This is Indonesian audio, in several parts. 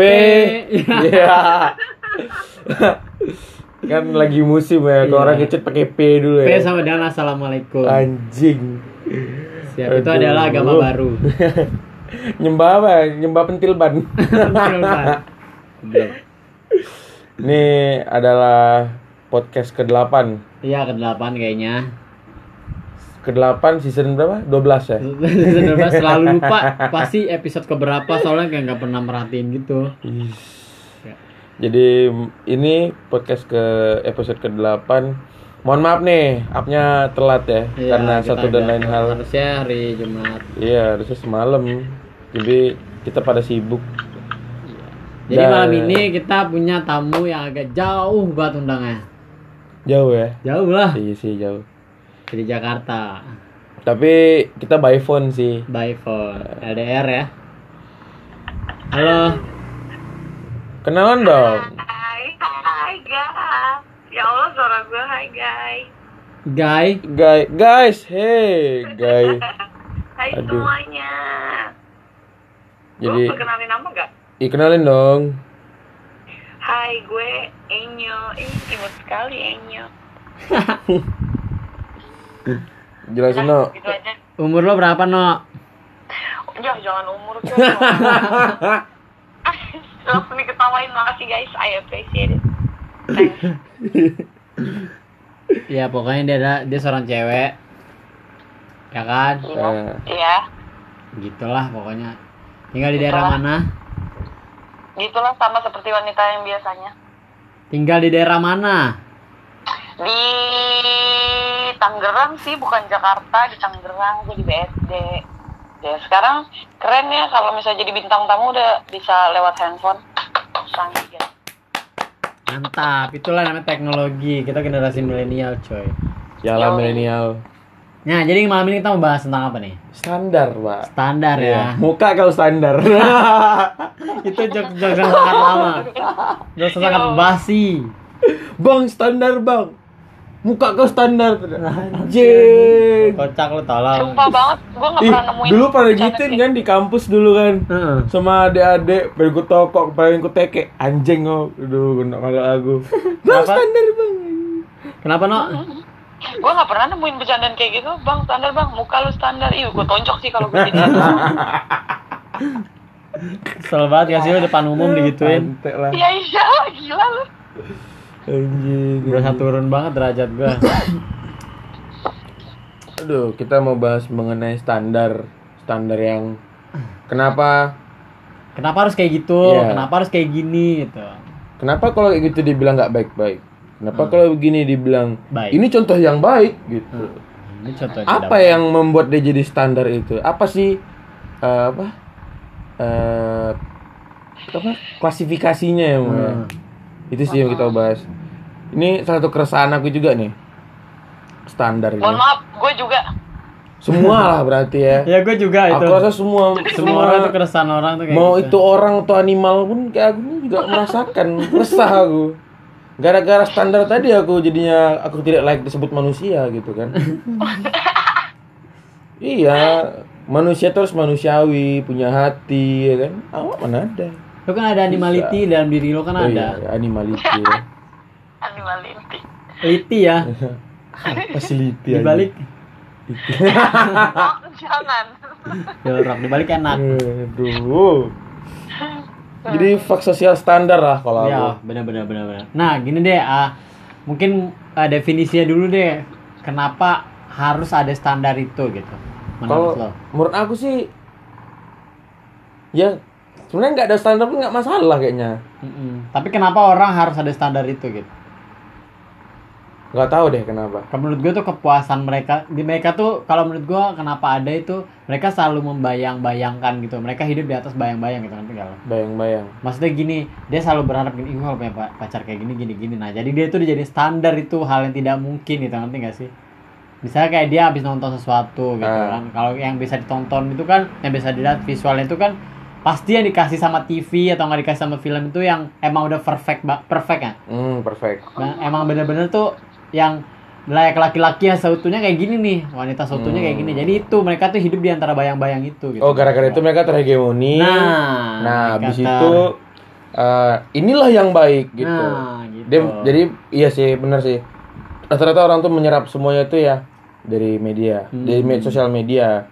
Iya. kan lagi musim ya, kalau Iya. orang ngechat pakai P dulu P ya. sama dengan assalamualaikum. Anjing. Siap, itu Aduh. adalah agama baru. Nyembah apa? Nyembah pentil ban. Belum. Ini adalah podcast ke-8. Iya ke delapan kayaknya. Ke-8 season berapa? 12 ya? Sebenarnya selalu lupa pasti episode keberapa soalnya kayak nggak pernah merhatiin gitu. Ya. Jadi ini podcast ke episode ke-8. Mohon maaf nih, upnya telat ya Iya, karena satu dan lain hal. Harusnya hari Jumat. Iya, harusnya semalam. Jadi kita pada sibuk. Jadi Dan- malam ini kita punya tamu yang agak jauh banget undangnya. Jauh ya? Jauh lah Iya sih jauh. Dari Jakarta. Tapi kita by phone sih. By phone LDR ya. Halo. Kenalan dong. Hai, hai guys. Ya Allah suara gue hai guys. Guy. Guys, guys, hey, guys. Hai Aduh. semuanya. Jadi, Gue perkenalin nama gak? ih kenalin dong. Hai gue Enyo. Ih imut sekali Enyo. Jelasin no. Gitu aja. Umur lo berapa, No? Ya jangan umur gue. Langsung diketawain makasih guys. I appreciate it. Ya pokoknya dia ada dia seorang cewek. Ya kan? Iya. Eh, Iya. Gitulah pokoknya. Tinggal di daerah mana? Gitulah sama seperti wanita yang biasanya. Tinggal di daerah mana? Di Tangerang sih, bukan Jakarta. Di Tangerang, gue di BSD. Ya sekarang keren ya kalau misalnya jadi bintang tamu udah bisa lewat handphone. Canggih ya. Mantap, itulah namanya teknologi. Kita generasi milenial, coy. Jalan milenial. Nah, jadi malam ini kita mau bahas tentang apa nih? Standar, Pak. Standar Iya. ya. Muka kau standar. Itu jok-jok sangat lama. Jok sangat basi. bang, standar, Bang. Muka kau standar. Anjing. Kocak lu tolong. Sumpah banget, gue gak Ih, pernah nemuin. dulu pada gituin kan di kampus dulu kan. Heeh. Sama adik-adik, pengen ku tokok, pengen ku teke. Anjing oh. Aduh, kena kalau aku. Bang, standar, Bang. Kenapa, No? Gue gak pernah nemuin bercandaan kayak gitu Bang standar bang, muka lu standar Ih gue tonjok sih kalau gue jadi Kesel banget gak sih lu depan umum digituin? Iya iya, gila lu Anjing. Berasa turun banget derajat gua. Aduh, kita mau bahas mengenai standar. Standar yang kenapa Kenapa harus kayak gitu? Iya. Kenapa harus kayak gini gitu? Kenapa kalau kayak gitu dibilang nggak baik-baik? Kenapa kalau begini dibilang Baik. ini contoh yang baik gitu? Ini contoh Apa yang membuat dia jadi standar itu? Apa sih eh, apa? eh apa klasifikasinya ya? Ya? Itu sih yang kita bahas. Ini salah satu keresahan aku juga nih. Standar ini. Mohon maaf, gue juga Semua lah berarti ya. Ya gue juga itu. Aku rasa semua semua orang tuh keresahan orang tuh kayak mau gitu. itu orang atau animal pun kayak aku juga merasakan resah aku gara-gara standar tadi aku jadinya aku tidak layak disebut manusia gitu kan iya manusia terus manusiawi punya hati ya kan awak mana ada Lu kan ada animality dalam diri lo kan oh, ada. iya, animality ya. Animal inti Liti ya. facility Di balik oh, Jangan jorok, di balik enak. aduh jadi fak sosial standar lah kalau aku Ya, benar benar benar benar. Nah, gini deh, ah mungkin ah, definisinya dulu deh. Kenapa harus ada standar itu gitu? Kalau Menurut lo? menurut aku sih ya sebenarnya nggak ada standar pun nggak masalah kayaknya. Mm-mm. Tapi kenapa orang harus ada standar itu gitu? Nggak tahu deh kenapa. Kalau menurut gue tuh kepuasan mereka di mereka tuh kalau menurut gue kenapa ada itu mereka selalu membayang-bayangkan gitu. Mereka hidup di atas bayang-bayang gitu nanti kalau. Bayang-bayang. Maksudnya gini, dia selalu berharap gini, "Ih, kalau punya pa- pacar kayak gini gini gini." Nah, jadi dia itu udah jadi standar itu hal yang tidak mungkin gitu, nanti gak sih? Misalnya kayak dia habis nonton sesuatu gitu Ah. kan. Kalau yang bisa ditonton itu kan yang bisa dilihat visualnya itu kan pasti yang dikasih sama TV atau nggak dikasih sama film itu yang emang udah perfect ba- perfect kan. Hmm, perfect. Nah, emang bener-bener tuh yang layak laki-laki yang seutuhnya kayak gini nih, wanita seutuhnya kayak gini. Jadi itu mereka tuh hidup di antara bayang-bayang itu gitu. Oh, gara-gara itu mereka terhegemoni. Nah, Nah, habis ter- itu eh, inilah yang baik gitu. Nah, gitu. Dia jadi iya sih benar sih. Rata-rata orang tuh menyerap semuanya itu ya dari media, Hmm. dari med- sosial media,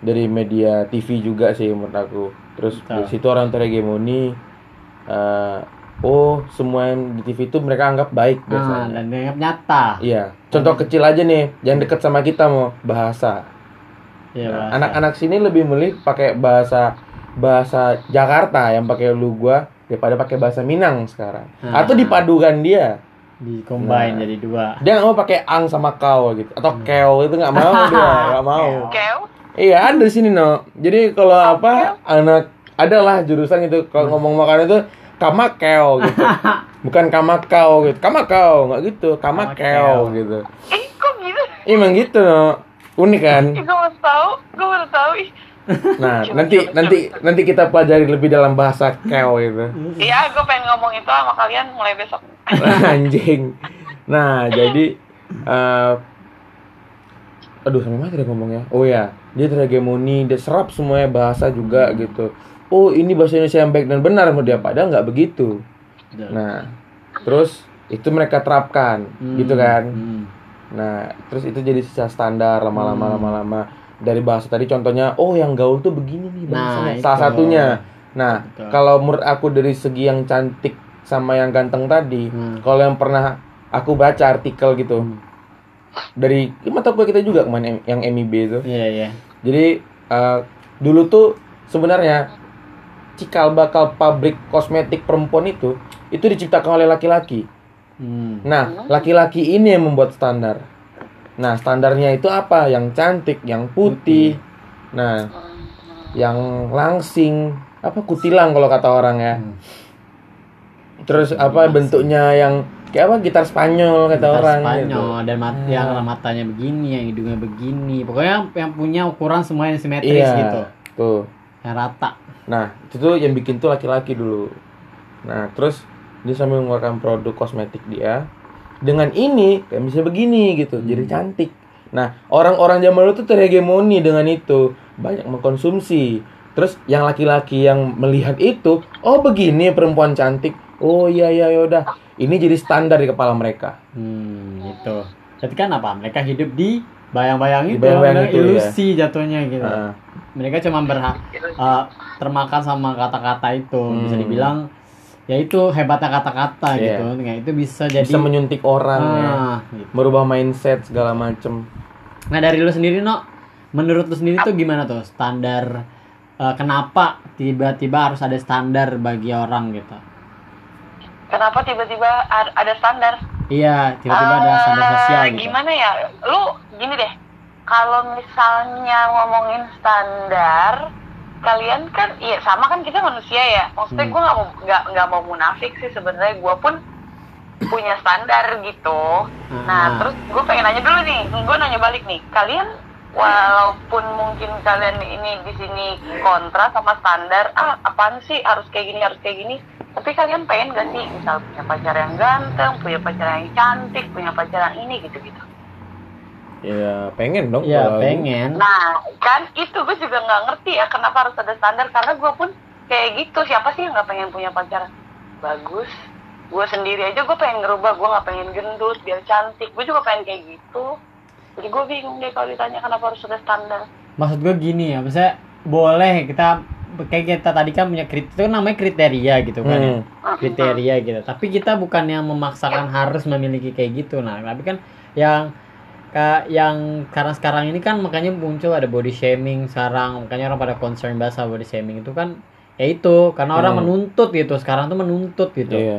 dari media TV juga sih menurut aku. Terus Betul. dari situ orang terhegemoni. eh, oh semua yang di TV itu mereka anggap baik Nah, biasanya. dan dianggap nyata. Iya. Contoh kecil aja nih, yang deket sama kita mau bahasa. Iya, Nah, bahasa. anak-anak sini lebih milih pakai bahasa bahasa Jakarta yang pakai lu gua daripada pakai bahasa Minang sekarang. Nah. Atau dipadukan dia. di combine Nah. jadi dua. Dia nggak mau pakai ang sama kau gitu atau Hmm. keo itu nggak mau dia nggak mau. Keo? Iya ada di sini no. Jadi kalau apa anak adalah jurusan itu kalau ngomong makan itu kamakeo gitu. Bukan kamakau gitu. Kamakau nggak gitu. Kamakeo gitu. Ih, kok gitu? Emang gitu no. Unik kan? Gue baru tahu. Gue baru tahu. Nah, Coba, nanti coba, nanti nanti kita pelajari lebih dalam bahasa keo itu. Iya, gue pengen ngomong itu sama kalian mulai besok. Anjing. Nah, jadi eh aduh sampai mana tadi ngomongnya? Oh ya, dia terhegemoni, dia serap semuanya bahasa juga gitu. Oh, ini bahasa Indonesia yang baik dan benar menurut dia padahal nggak begitu. Betul. Nah, terus itu mereka terapkan Hmm, gitu kan. hmm. Nah, terus itu jadi sisa standar lama-lama Hmm. lama-lama dari bahasa tadi contohnya, oh yang gaul tuh begini nih bahasanya. Nah, Salah itu. satunya. Nah, Betul. kalau menurut aku dari segi yang cantik sama yang ganteng tadi, Hmm. kalau yang pernah aku baca artikel gitu Hmm. dari mata kuliah kita juga kemarin yang MIB itu. Iya, iya. Jadi eh, dulu tuh sebenarnya cikal bakal pabrik kosmetik perempuan itu itu diciptakan oleh laki-laki. Hmm. Nah, laki-laki ini yang membuat standar. Nah, standarnya itu apa? Yang cantik, yang putih. Nah, yang langsing, apa kutilang kalau kata orang ya. Hmm. Terus apa bentuknya yang kayak apa gitar Spanyol kata Gitar orang Spanyol gitu. dan mat- Hmm. yang matanya begini, yang hidungnya begini. Pokoknya yang punya ukuran semua yang simetris Iya. gitu. Tuh. Yang rata. Nah, itu tuh yang bikin tuh laki-laki dulu. Nah, terus dia sambil mengeluarkan produk kosmetik dia dengan ini kayak bisa begini gitu, jadi Hmm. cantik. Nah, orang-orang zaman dulu tuh terhegemoni dengan itu, banyak mengkonsumsi. Terus yang laki-laki yang melihat itu, oh begini perempuan cantik. Oh iya iya yaudah. Ini jadi standar di kepala mereka. Hmm, gitu. Jadi kan apa? Mereka hidup di bayang-bayang itu, bayang-bayang bener, itu, ya. ilusi jatuhnya gitu. Nah, Mereka cuma berhak uh, termakan sama kata-kata itu. Bisa Hmm. dibilang ya itu hebatnya kata-kata Iya. gitu. Nah, itu bisa jadi bisa menyuntik orang ya, Ah, gitu. merubah mindset segala macem. Nah, dari lu sendiri, No, menurut lu sendiri tuh gimana tuh standar uh, kenapa tiba-tiba harus ada standar bagi orang gitu? Kenapa tiba-tiba ada standar? Iya, tiba-tiba ada Eh, standar sosial gitu. Gimana ya? Lu gini deh. Kalau misalnya ngomongin standar, kalian kan iya sama kan kita manusia ya. Maksudnya Hmm. gue nggak mau nggak nggak mau munafik sih sebenarnya gue pun punya standar gitu. Nah Ah. terus gue pengen nanya dulu nih, gue nanya balik nih. Kalian walaupun mungkin kalian ini di sini kontra sama standar, ah apaan sih harus kayak gini harus kayak gini. Tapi kalian pengen gak sih misal punya pacar yang ganteng, punya pacar yang cantik, punya pacar yang ini gitu-gitu. Ya pengen dong. Iya, kalau- pengen. Nah, kan itu gue juga nggak ngerti ya kenapa harus ada standar karena gue pun kayak gitu. Siapa sih yang nggak pengen punya pacar bagus? Gue sendiri aja gue pengen ngerubah. Gue nggak pengen gendut biar cantik. Gue juga pengen kayak gitu. Jadi gue bingung deh kalau ditanya kenapa harus ada standar. maksud gue gini ya maksudnya boleh kita kayak kita tadi kan punya kriteria itu kan namanya kriteria gitu kan ya. Hmm. kriteria gitu tapi kita bukan yang memaksakan harus memiliki kayak gitu nah tapi kan yang ka- yang karena sekarang ini kan makanya muncul ada body shaming sekarang makanya orang pada concern bahasa body shaming itu kan ya itu karena orang Hmm. menuntut gitu sekarang tuh menuntut gitu Iya.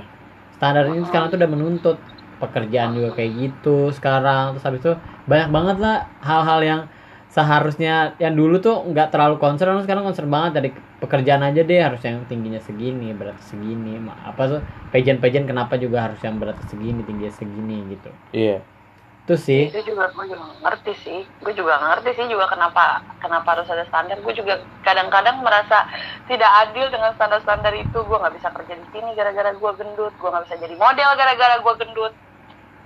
standar ini sekarang tuh udah menuntut pekerjaan juga kayak gitu sekarang terus habis itu banyak banget lah hal-hal yang seharusnya yang dulu tuh nggak terlalu concern sekarang concern banget dari pekerjaan aja deh harus yang tingginya segini berat segini Ma- apa tuh pageant-pageant kenapa juga harus yang berat segini tingginya segini gitu Iya. itu sih Itu juga gue juga ngerti sih. Gue juga ngerti sih juga kenapa kenapa harus ada standar. Gue juga kadang-kadang merasa tidak adil dengan standar-standar itu. Gue nggak bisa kerja di sini gara-gara gue gendut. Gue nggak bisa jadi model gara-gara gue gendut.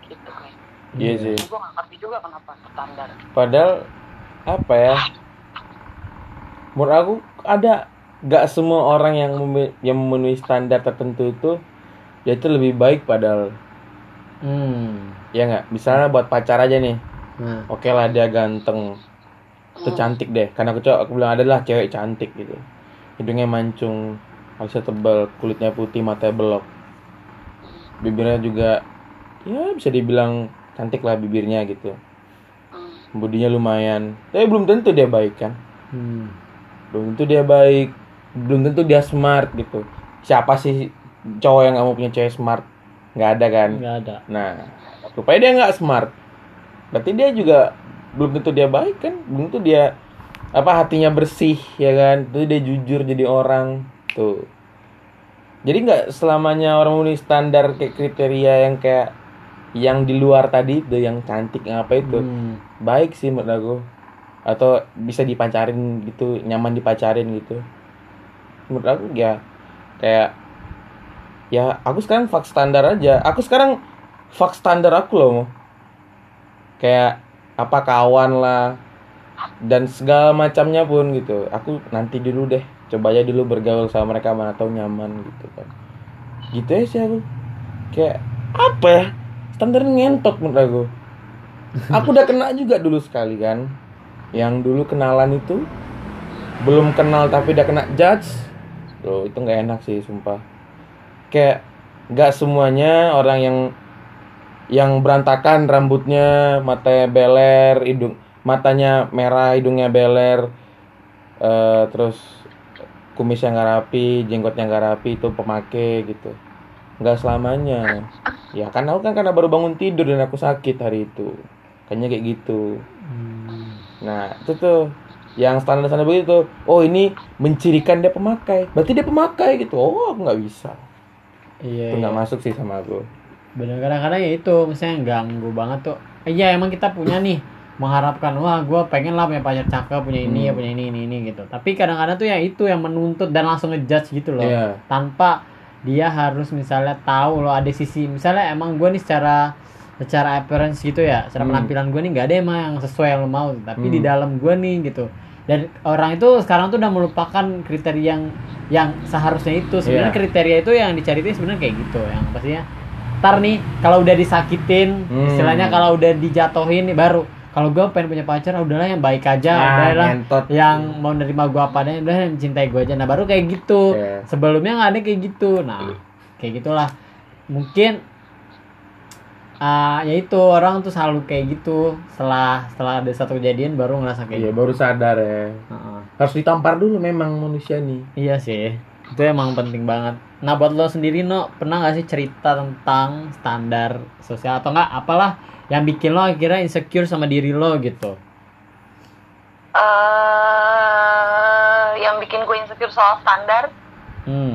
Gitu kan. Iya sih. Gue nggak ngerti juga kenapa standar. Padahal apa ya? Menurut aku ada gak semua orang yang yang memenuhi standar tertentu itu dia itu lebih baik padahal Hmm. ya nggak misalnya buat pacar aja nih Nah. oke lah dia ganteng itu cantik deh karena aku cowok aku bilang adalah cewek cantik gitu hidungnya mancung alisnya tebal kulitnya putih matanya belok bibirnya juga ya bisa dibilang cantik lah bibirnya gitu. Bodinya lumayan. Tapi belum tentu dia baik kan? Hmm. belum tentu dia baik. Belum tentu dia smart gitu. Siapa sih cowok yang nggak mau punya cewek smart? Nggak ada kan? Nggak ada. nah rupanya dia nggak smart. Berarti dia juga belum tentu dia baik kan? Belum tentu dia apa hatinya bersih ya kan? Itu dia jujur jadi orang tuh. Jadi nggak selamanya orang memenuhi standar kayak kriteria yang kayak yang di luar tadi itu yang cantik yang apa itu. Hmm. baik sih menurut aku. Atau bisa dipacarin gitu nyaman dipacarin gitu. Menurut aku ya kayak ya aku sekarang fuck standar aja. Aku sekarang fuck standar aku loh kayak apa kawan lah dan segala macamnya pun gitu. Aku nanti dulu deh coba aja dulu bergaul sama mereka mana tahu nyaman gitu kan. Gitu ya sih aku. Kayak apa ya standar ngentot menurut aku. Aku udah kena juga dulu sekali kan. Yang dulu kenalan itu belum kenal tapi udah kena judge. Loh, itu nggak enak sih sumpah. Kayak nggak semuanya orang yang yang berantakan rambutnya matanya beler hidung matanya merah hidungnya beler eh, terus kumisnya nggak rapi jenggotnya nggak rapi itu pemakai gitu nggak selamanya ya kan aku kan karena baru bangun tidur dan aku sakit hari itu kayaknya kayak gitu Hmm. nah itu tuh yang standar standar begitu oh ini mencirikan dia pemakai berarti dia pemakai gitu oh aku nggak bisa Iya. itu iya. nggak masuk sih sama aku Bener kadang-kadang ya itu misalnya ganggu banget tuh. Iya emang kita punya nih mengharapkan wah gue pengen lah punya pacar cakep punya ini ya Hmm. punya ini ini ini gitu. Tapi kadang-kadang tuh ya itu yang menuntut dan langsung ngejudge gitu loh. Iya. Tanpa dia harus misalnya tahu loh ada sisi misalnya emang gue nih secara secara appearance gitu ya, secara Hmm. penampilan gue nih nggak ada emang yang sesuai yang lo mau, tapi di Hmm. dalam gue nih gitu. Dan orang itu sekarang tuh udah melupakan kriteria yang yang seharusnya itu sebenarnya Iya. kriteria itu yang dicari itu sebenarnya kayak gitu yang pastinya ntar nih kalau udah disakitin Hmm. istilahnya kalau udah dijatohin nih baru kalau gue pengen punya pacar ah, udahlah yang baik aja Ah, udahlah ngentot. yang mau nerima gue apa adanya udah yang mencintai gue aja. Nah baru kayak gitu. Iya. sebelumnya nggak ada kayak gitu. Nah kayak gitulah. Mungkin ah ya itu orang tuh selalu kayak gitu. Setelah setelah ada satu kejadian baru ngerasa kayak iya gitu baru sadar ya. Heeh. harus ditampar dulu memang manusia nih. Iya sih, itu emang penting banget. Nah buat lo sendiri no, pernah gak sih cerita tentang standar sosial atau enggak apalah yang bikin lo akhirnya insecure sama diri lo gitu? eh yang bikin gue insecure soal standar? Hmm,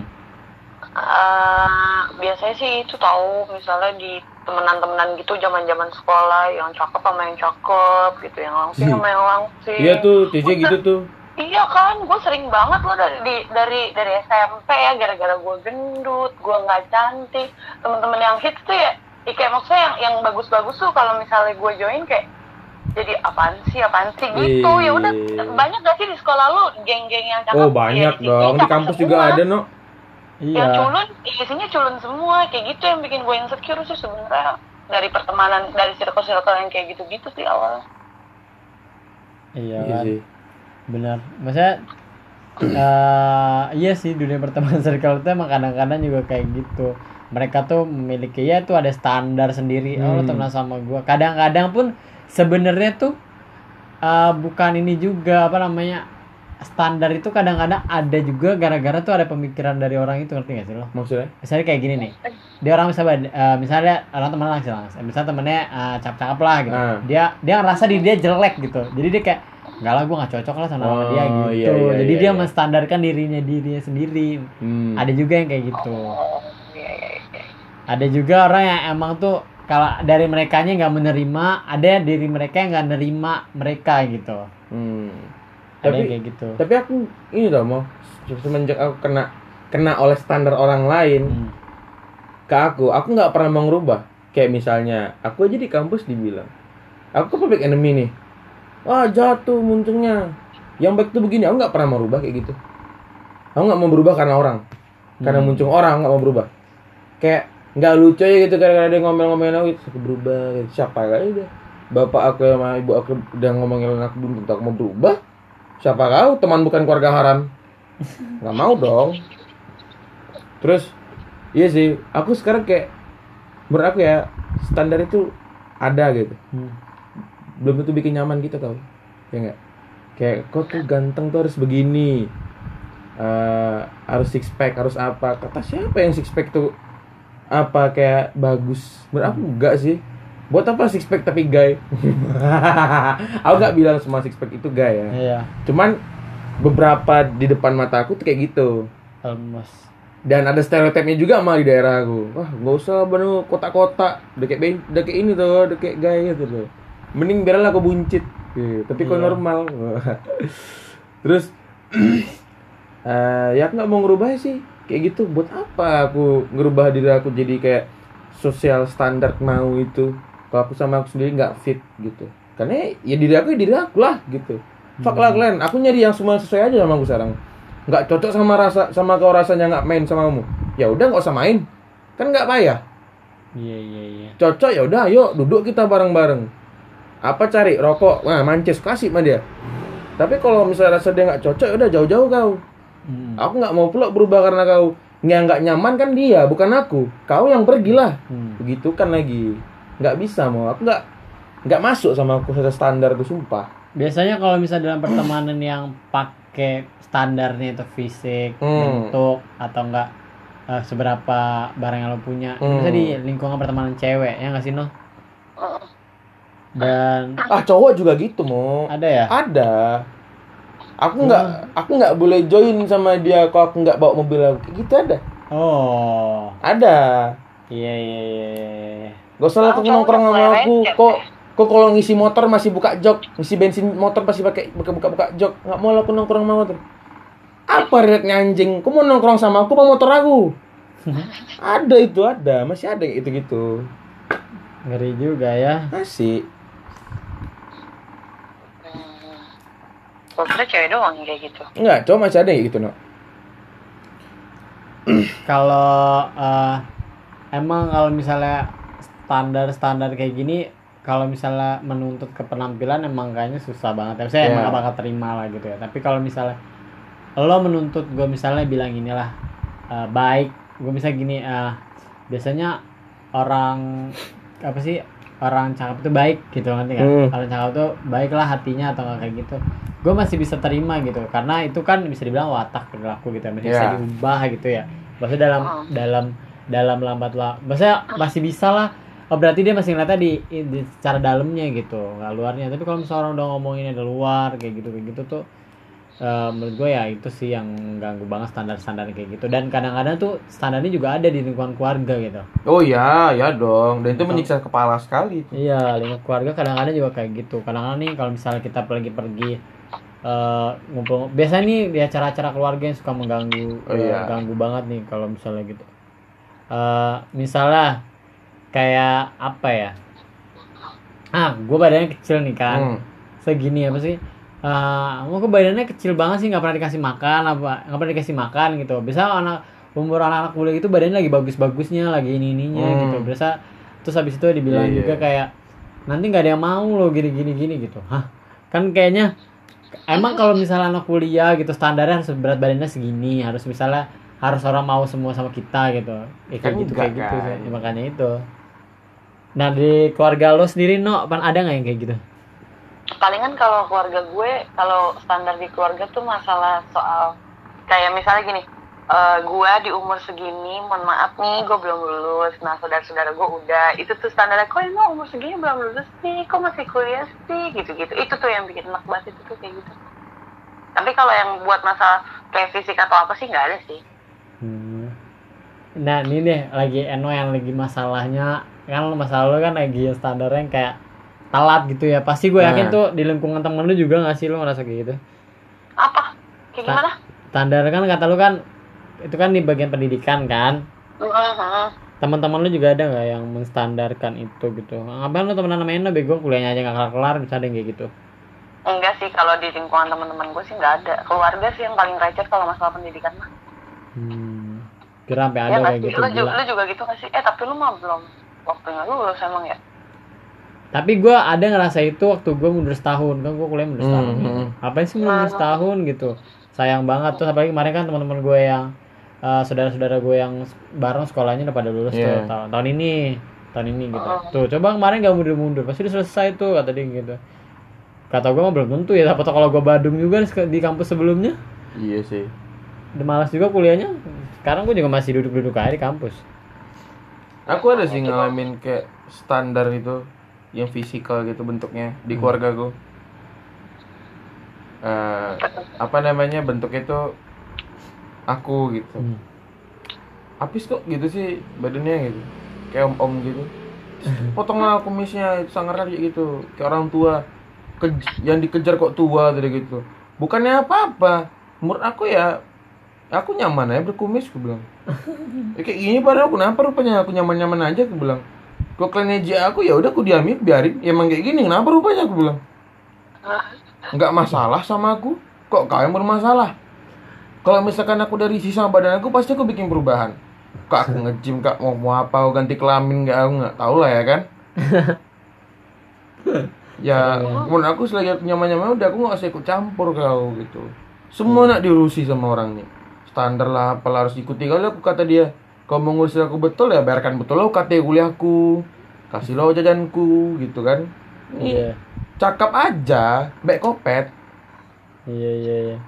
eh biasanya sih itu tahu misalnya di temenan-temenan gitu zaman-zaman sekolah yang cakep sama yang cakep gitu yang langsing sama yang langsing. Iya tuh Cici gitu tuh Iya kan, gue sering banget loh dari di- dari dari SMP ya gara-gara gue gendut, gue nggak cantik. Temen-temen yang hits tuh ya, ya kayak maksudnya yang yang bagus-bagus tuh kalau misalnya gue join kayak jadi apaan sih apaan sih gitu. Ya udah banyak gak sih di sekolah lu geng-geng yang cakep oh Ya, banyak sini dong. Di kampus semua. juga ada no yang iya. culun isinya culun semua kayak gitu yang bikin gue insecure sih sebenarnya. Dari pertemanan dari circle-circle yang kayak gitu-gitu sih awalnya. Iya iya kan, sih benar. Maksudnya, eh iya sih dunia pertemanan circle itu emang kadang-kadang juga kayak gitu. Mereka tuh memiliki ya tuh ada standar sendiri. Oh lo Hmm. temenan sama gue. Kadang-kadang pun sebenarnya tuh eh, bukan ini juga apa namanya standar itu kadang-kadang ada juga gara-gara tuh ada pemikiran dari orang itu ngerti gak sih lo? maksudnya Misalnya kayak gini nih, dia orang misalnya eh, misalnya orang temen langsung langsung, misalnya temennya eh, cakep-cakep lah gitu, Ah. dia dia ngerasa diri dia jelek gitu, jadi dia kayak nggak lah gue nggak cocok lah sama Oh, dia gitu, iya, iya, jadi iya, dia iya. menstandarkan dirinya dirinya sendiri, hmm. ada juga yang kayak gitu, oh iya iya iya ada juga orang yang emang tuh kalau dari mereka nya nggak menerima, ada diri mereka yang nggak nerima mereka gitu, Hmm. ada Tapi- yang kayak gitu. tapi aku ini tau mau semenjak aku kena kena oleh standar orang lain Hmm. ke aku aku nggak pernah mau ngerubah kayak misalnya aku aja di kampus dibilang aku kan public enemy nih wah jatuh munculnya yang baik tuh begini aku nggak pernah merubah kayak gitu. Aku nggak mau berubah karena orang. Karena muncul orang aku nggak mau berubah. Kayak nggak lucu ya gitu karena dia ngomel-ngomelin aku gitu. Aku berubah gitu. siapa kali udah bapak aku sama ibu aku udah ngomongin aku belum tentu aku mau berubah? Siapa kau teman bukan keluarga haram. Nggak mau dong. Terus iya sih. Aku sekarang kayak menurut aku ya standar itu ada gitu. Hmm. Belum tentu bikin nyaman gitu tau ya nggak? Kayak kau tuh ganteng tuh harus begini? Eh, harus six pack harus apa? Kata siapa yang six pack tuh apa kayak bagus? Menurut aku enggak sih. Buat apa six pack tapi gay aku nggak bilang semua six pack itu gay ya. Iya. cuman beberapa di depan mata aku tuh kayak gitu. Almost. dan ada stereotipnya juga mah di daerah aku. Wah nggak usah bener kotak-kotak. Udah kayak ben- udah kayak ini tuh udah kayak gaya gitu loh mending biarlah aku buncit. Gitu. tapi kok Iya. normal. Terus eh ya aku nggak mau ngerubah sih. Kayak gitu. Buat apa aku ngerubah diri aku jadi kayak sosial standar mau itu? Kalau aku sama aku sendiri nggak fit gitu. Karena ya diri aku ya diri aku lah gitu. Fuck lah kalian aku nyari yang semua sesuai aja sama aku sekarang. Nggak cocok sama rasa sama kau rasanya nggak main sama kamu. Ya udah nggak usah main. Kan nggak payah. Iya iya iya. cocok ya udah ayo duduk kita bareng-bareng apa cari rokok nah mancis kasih sama dia tapi kalau misalnya rasa dia nggak cocok ya udah jauh-jauh kau Hmm. aku nggak mau pula berubah karena kau yang nggak nyaman kan dia bukan aku kau yang pergilah Hmm. begitu kan lagi nggak bisa mau aku nggak nggak masuk sama aku standar tuh sumpah Biasanya kalau misalnya dalam pertemanan yang pakai standarnya itu fisik, Hmm. bentuk atau enggak eh, seberapa barang yang lo punya, Hmm. bisa di lingkungan pertemanan cewek ya nggak sih no? Dan ah cowok juga gitu mau ada ya? ada aku nggak aku nggak boleh join sama dia kalau aku nggak bawa mobil aku gitu ada Oh, ada iya iya iya. iya, iya. Gak usah lah cowok nongkrong sama aku. receh, Kok kok kalau ngisi motor masih buka jok, ngisi bensin motor pasti pakai buka buka buka jok. Nggak mau lah aku nongkrong sama motor. Apa rednya anjing? Kau mau nongkrong sama aku apa motor aku? ada itu ada, masih ada gitu gitu. Ngeri juga ya. Masih. Hmm. Kira cewek doang yang kayak gitu. Enggak, cowok masih ada yang gitu, no. Kalau eh, emang kalau misalnya standar-standar kayak gini, kalau misalnya menuntut ke penampilan emang kayaknya susah banget. ya. Saya Iya. emang gak bakal terima lah gitu ya. Tapi kalau misalnya lo menuntut gue misalnya bilang inilah eh, baik, gue misalnya gini, eh, biasanya orang apa sih orang cakep itu baik gitu nanti kan Hmm. orang cakep tuh baiklah hatinya atau nggak kayak gitu gue masih bisa terima gitu karena itu kan bisa dibilang watak perilaku gitu ya masih bisa Iya. diubah gitu ya maksudnya dalam Hmm. dalam dalam lambat lah maksudnya masih bisa lah oh, berarti dia masih ngeliatnya di, di secara dalamnya gitu nggak luarnya tapi kalau misalnya orang udah ngomongin ada luar kayak gitu kayak gitu tuh eh, menurut gue ya itu sih yang ganggu banget standar-standar kayak gitu dan kadang-kadang tuh standarnya juga ada di lingkungan keluarga gitu Oh ya, ya dong. Dan itu menyiksa kepala sekali. Iya, lingkup keluarga kadang-kadang juga kayak gitu. Kadang-kadang nih kalau misalnya kita pergi pergi eh ngumpul, biasanya nih di acara-acara keluarga yang suka mengganggu, Oh, eh, iya. ganggu banget nih kalau misalnya gitu. eh misalnya kayak apa ya? Ah, gue badannya kecil nih kan, Hmm. segini apa sih? Eh, mau ke badannya kecil banget sih nggak pernah dikasih makan apa nggak pernah dikasih makan gitu. Bisa anak umur anak-anak kuliah itu badannya lagi bagus-bagusnya, lagi ini ininya Hmm. gitu. Biasa terus habis itu dibilang Iya, iya. juga kayak nanti nggak ada yang mau lo gini gini gini gitu. Hah? Kan kayaknya emang kalau misalnya anak kuliah gitu standarnya harus berat badannya segini, harus misalnya harus orang mau semua sama kita gitu. Ya, kayak Kan gitu kayak gitu sih. kan. Ya, makanya itu. Nah di keluarga lo sendiri no, pan ada nggak yang kayak gitu? Palingan kalau keluarga gue kalau standar di keluarga tuh masalah soal kayak misalnya gini eh gue di umur segini mohon maaf nih gue belum lulus. Nah saudara-saudara gue udah. Itu tuh standarnya kok emang umur segini belum lulus sih? Kok masih kuliah sih? Gitu-gitu. Itu tuh yang bikin enak banget itu tuh kayak gitu. Tapi kalau yang buat masalah kayak fisik atau apa sih nggak ada sih. Hmm. Nah ini deh lagi Eno yang lagi masalahnya. Kan masalah lo kan lagi standarnya yang kayak telat gitu ya. Pasti gue yakin Nah. tuh di lingkungan temen lu juga gak sih lo ngerasa kayak gitu? Apa? Kayak Ta- gimana? Standar kan kata lu kan itu kan di bagian pendidikan kan? Mhm. teman-teman lu juga ada nggak yang menstandarkan itu gitu? Ngapain lu temenan sama Eno bego? Kuliahnya aja gak kelar kelar bisa ada yang kayak gitu? Enggak sih kalau di lingkungan teman-teman gue sih nggak ada. Keluarga sih yang paling receh kalau masalah pendidikan mah. Hmm. Kira sampai ada ya nggak kayak sih gitu. lu, gila. lu juga gitu nggak sih? Eh tapi lu mah belum waktunya lulus emang ya Tapi gue ada ngerasa itu waktu gue mundur setahun kan gue kuliah mundur Hmm, setahun. hmm. Ngapain sih mundur setahun gitu? Sayang banget tuh apalagi kemarin kan teman-teman gue yang eh, saudara-saudara gue yang bareng sekolahnya udah pada lulus Iya. tuh tahun, tahun ini tahun ini gitu. Tuh coba kemarin gak mundur-mundur pasti udah selesai tuh kata dia gitu. Kata gue mah belum tentu ya. Apa kalau gue Badung juga di di kampus sebelumnya Iya sih. udah malas juga kuliahnya. Sekarang gue juga masih duduk-duduk aja di kampus. Aku ada sih ngalamin kayak standar itu yang fisikal gitu bentuknya di keluarga gue. Eh, apa namanya bentuk itu aku gitu. Hmm. Apis kok gitu sih badannya gitu. Kayak om-om gitu. Potonglah kumisnya itu sangar kayak gitu. Kayak orang tua. Kej- yang dikejar kok tua tadi gitu. Bukannya apa-apa. Menurut aku ya aku nyaman aja berkumis aku bilang. Ya, kayak gini padahal kenapa rupanya aku nyaman-nyaman aja aku bilang. Kok kalian ejek aku ya udah aku diamin biarin. Ya, emang kayak gini kenapa rupanya aku bilang. Nggak masalah sama aku. Kok kau yang bermasalah? Kalau misalkan aku dari sisa badan aku pasti aku bikin perubahan. Kak aku nge-gym kak mau mau apa aku ganti kelamin nggak aku nggak tahu lah ya kan. ya menurut aku selagi aku nyaman-nyaman udah aku nggak usah ikut campur kau gitu. Semua nak diurusi sama orang nih. Standar lah apalah harus ikuti kalau aku kata dia kalau mau ngurus aku betul ya biarkan betul lo KT kuliahku kasih lo jajanku gitu kan Iya. cakap aja baik kopet Iya iya iya.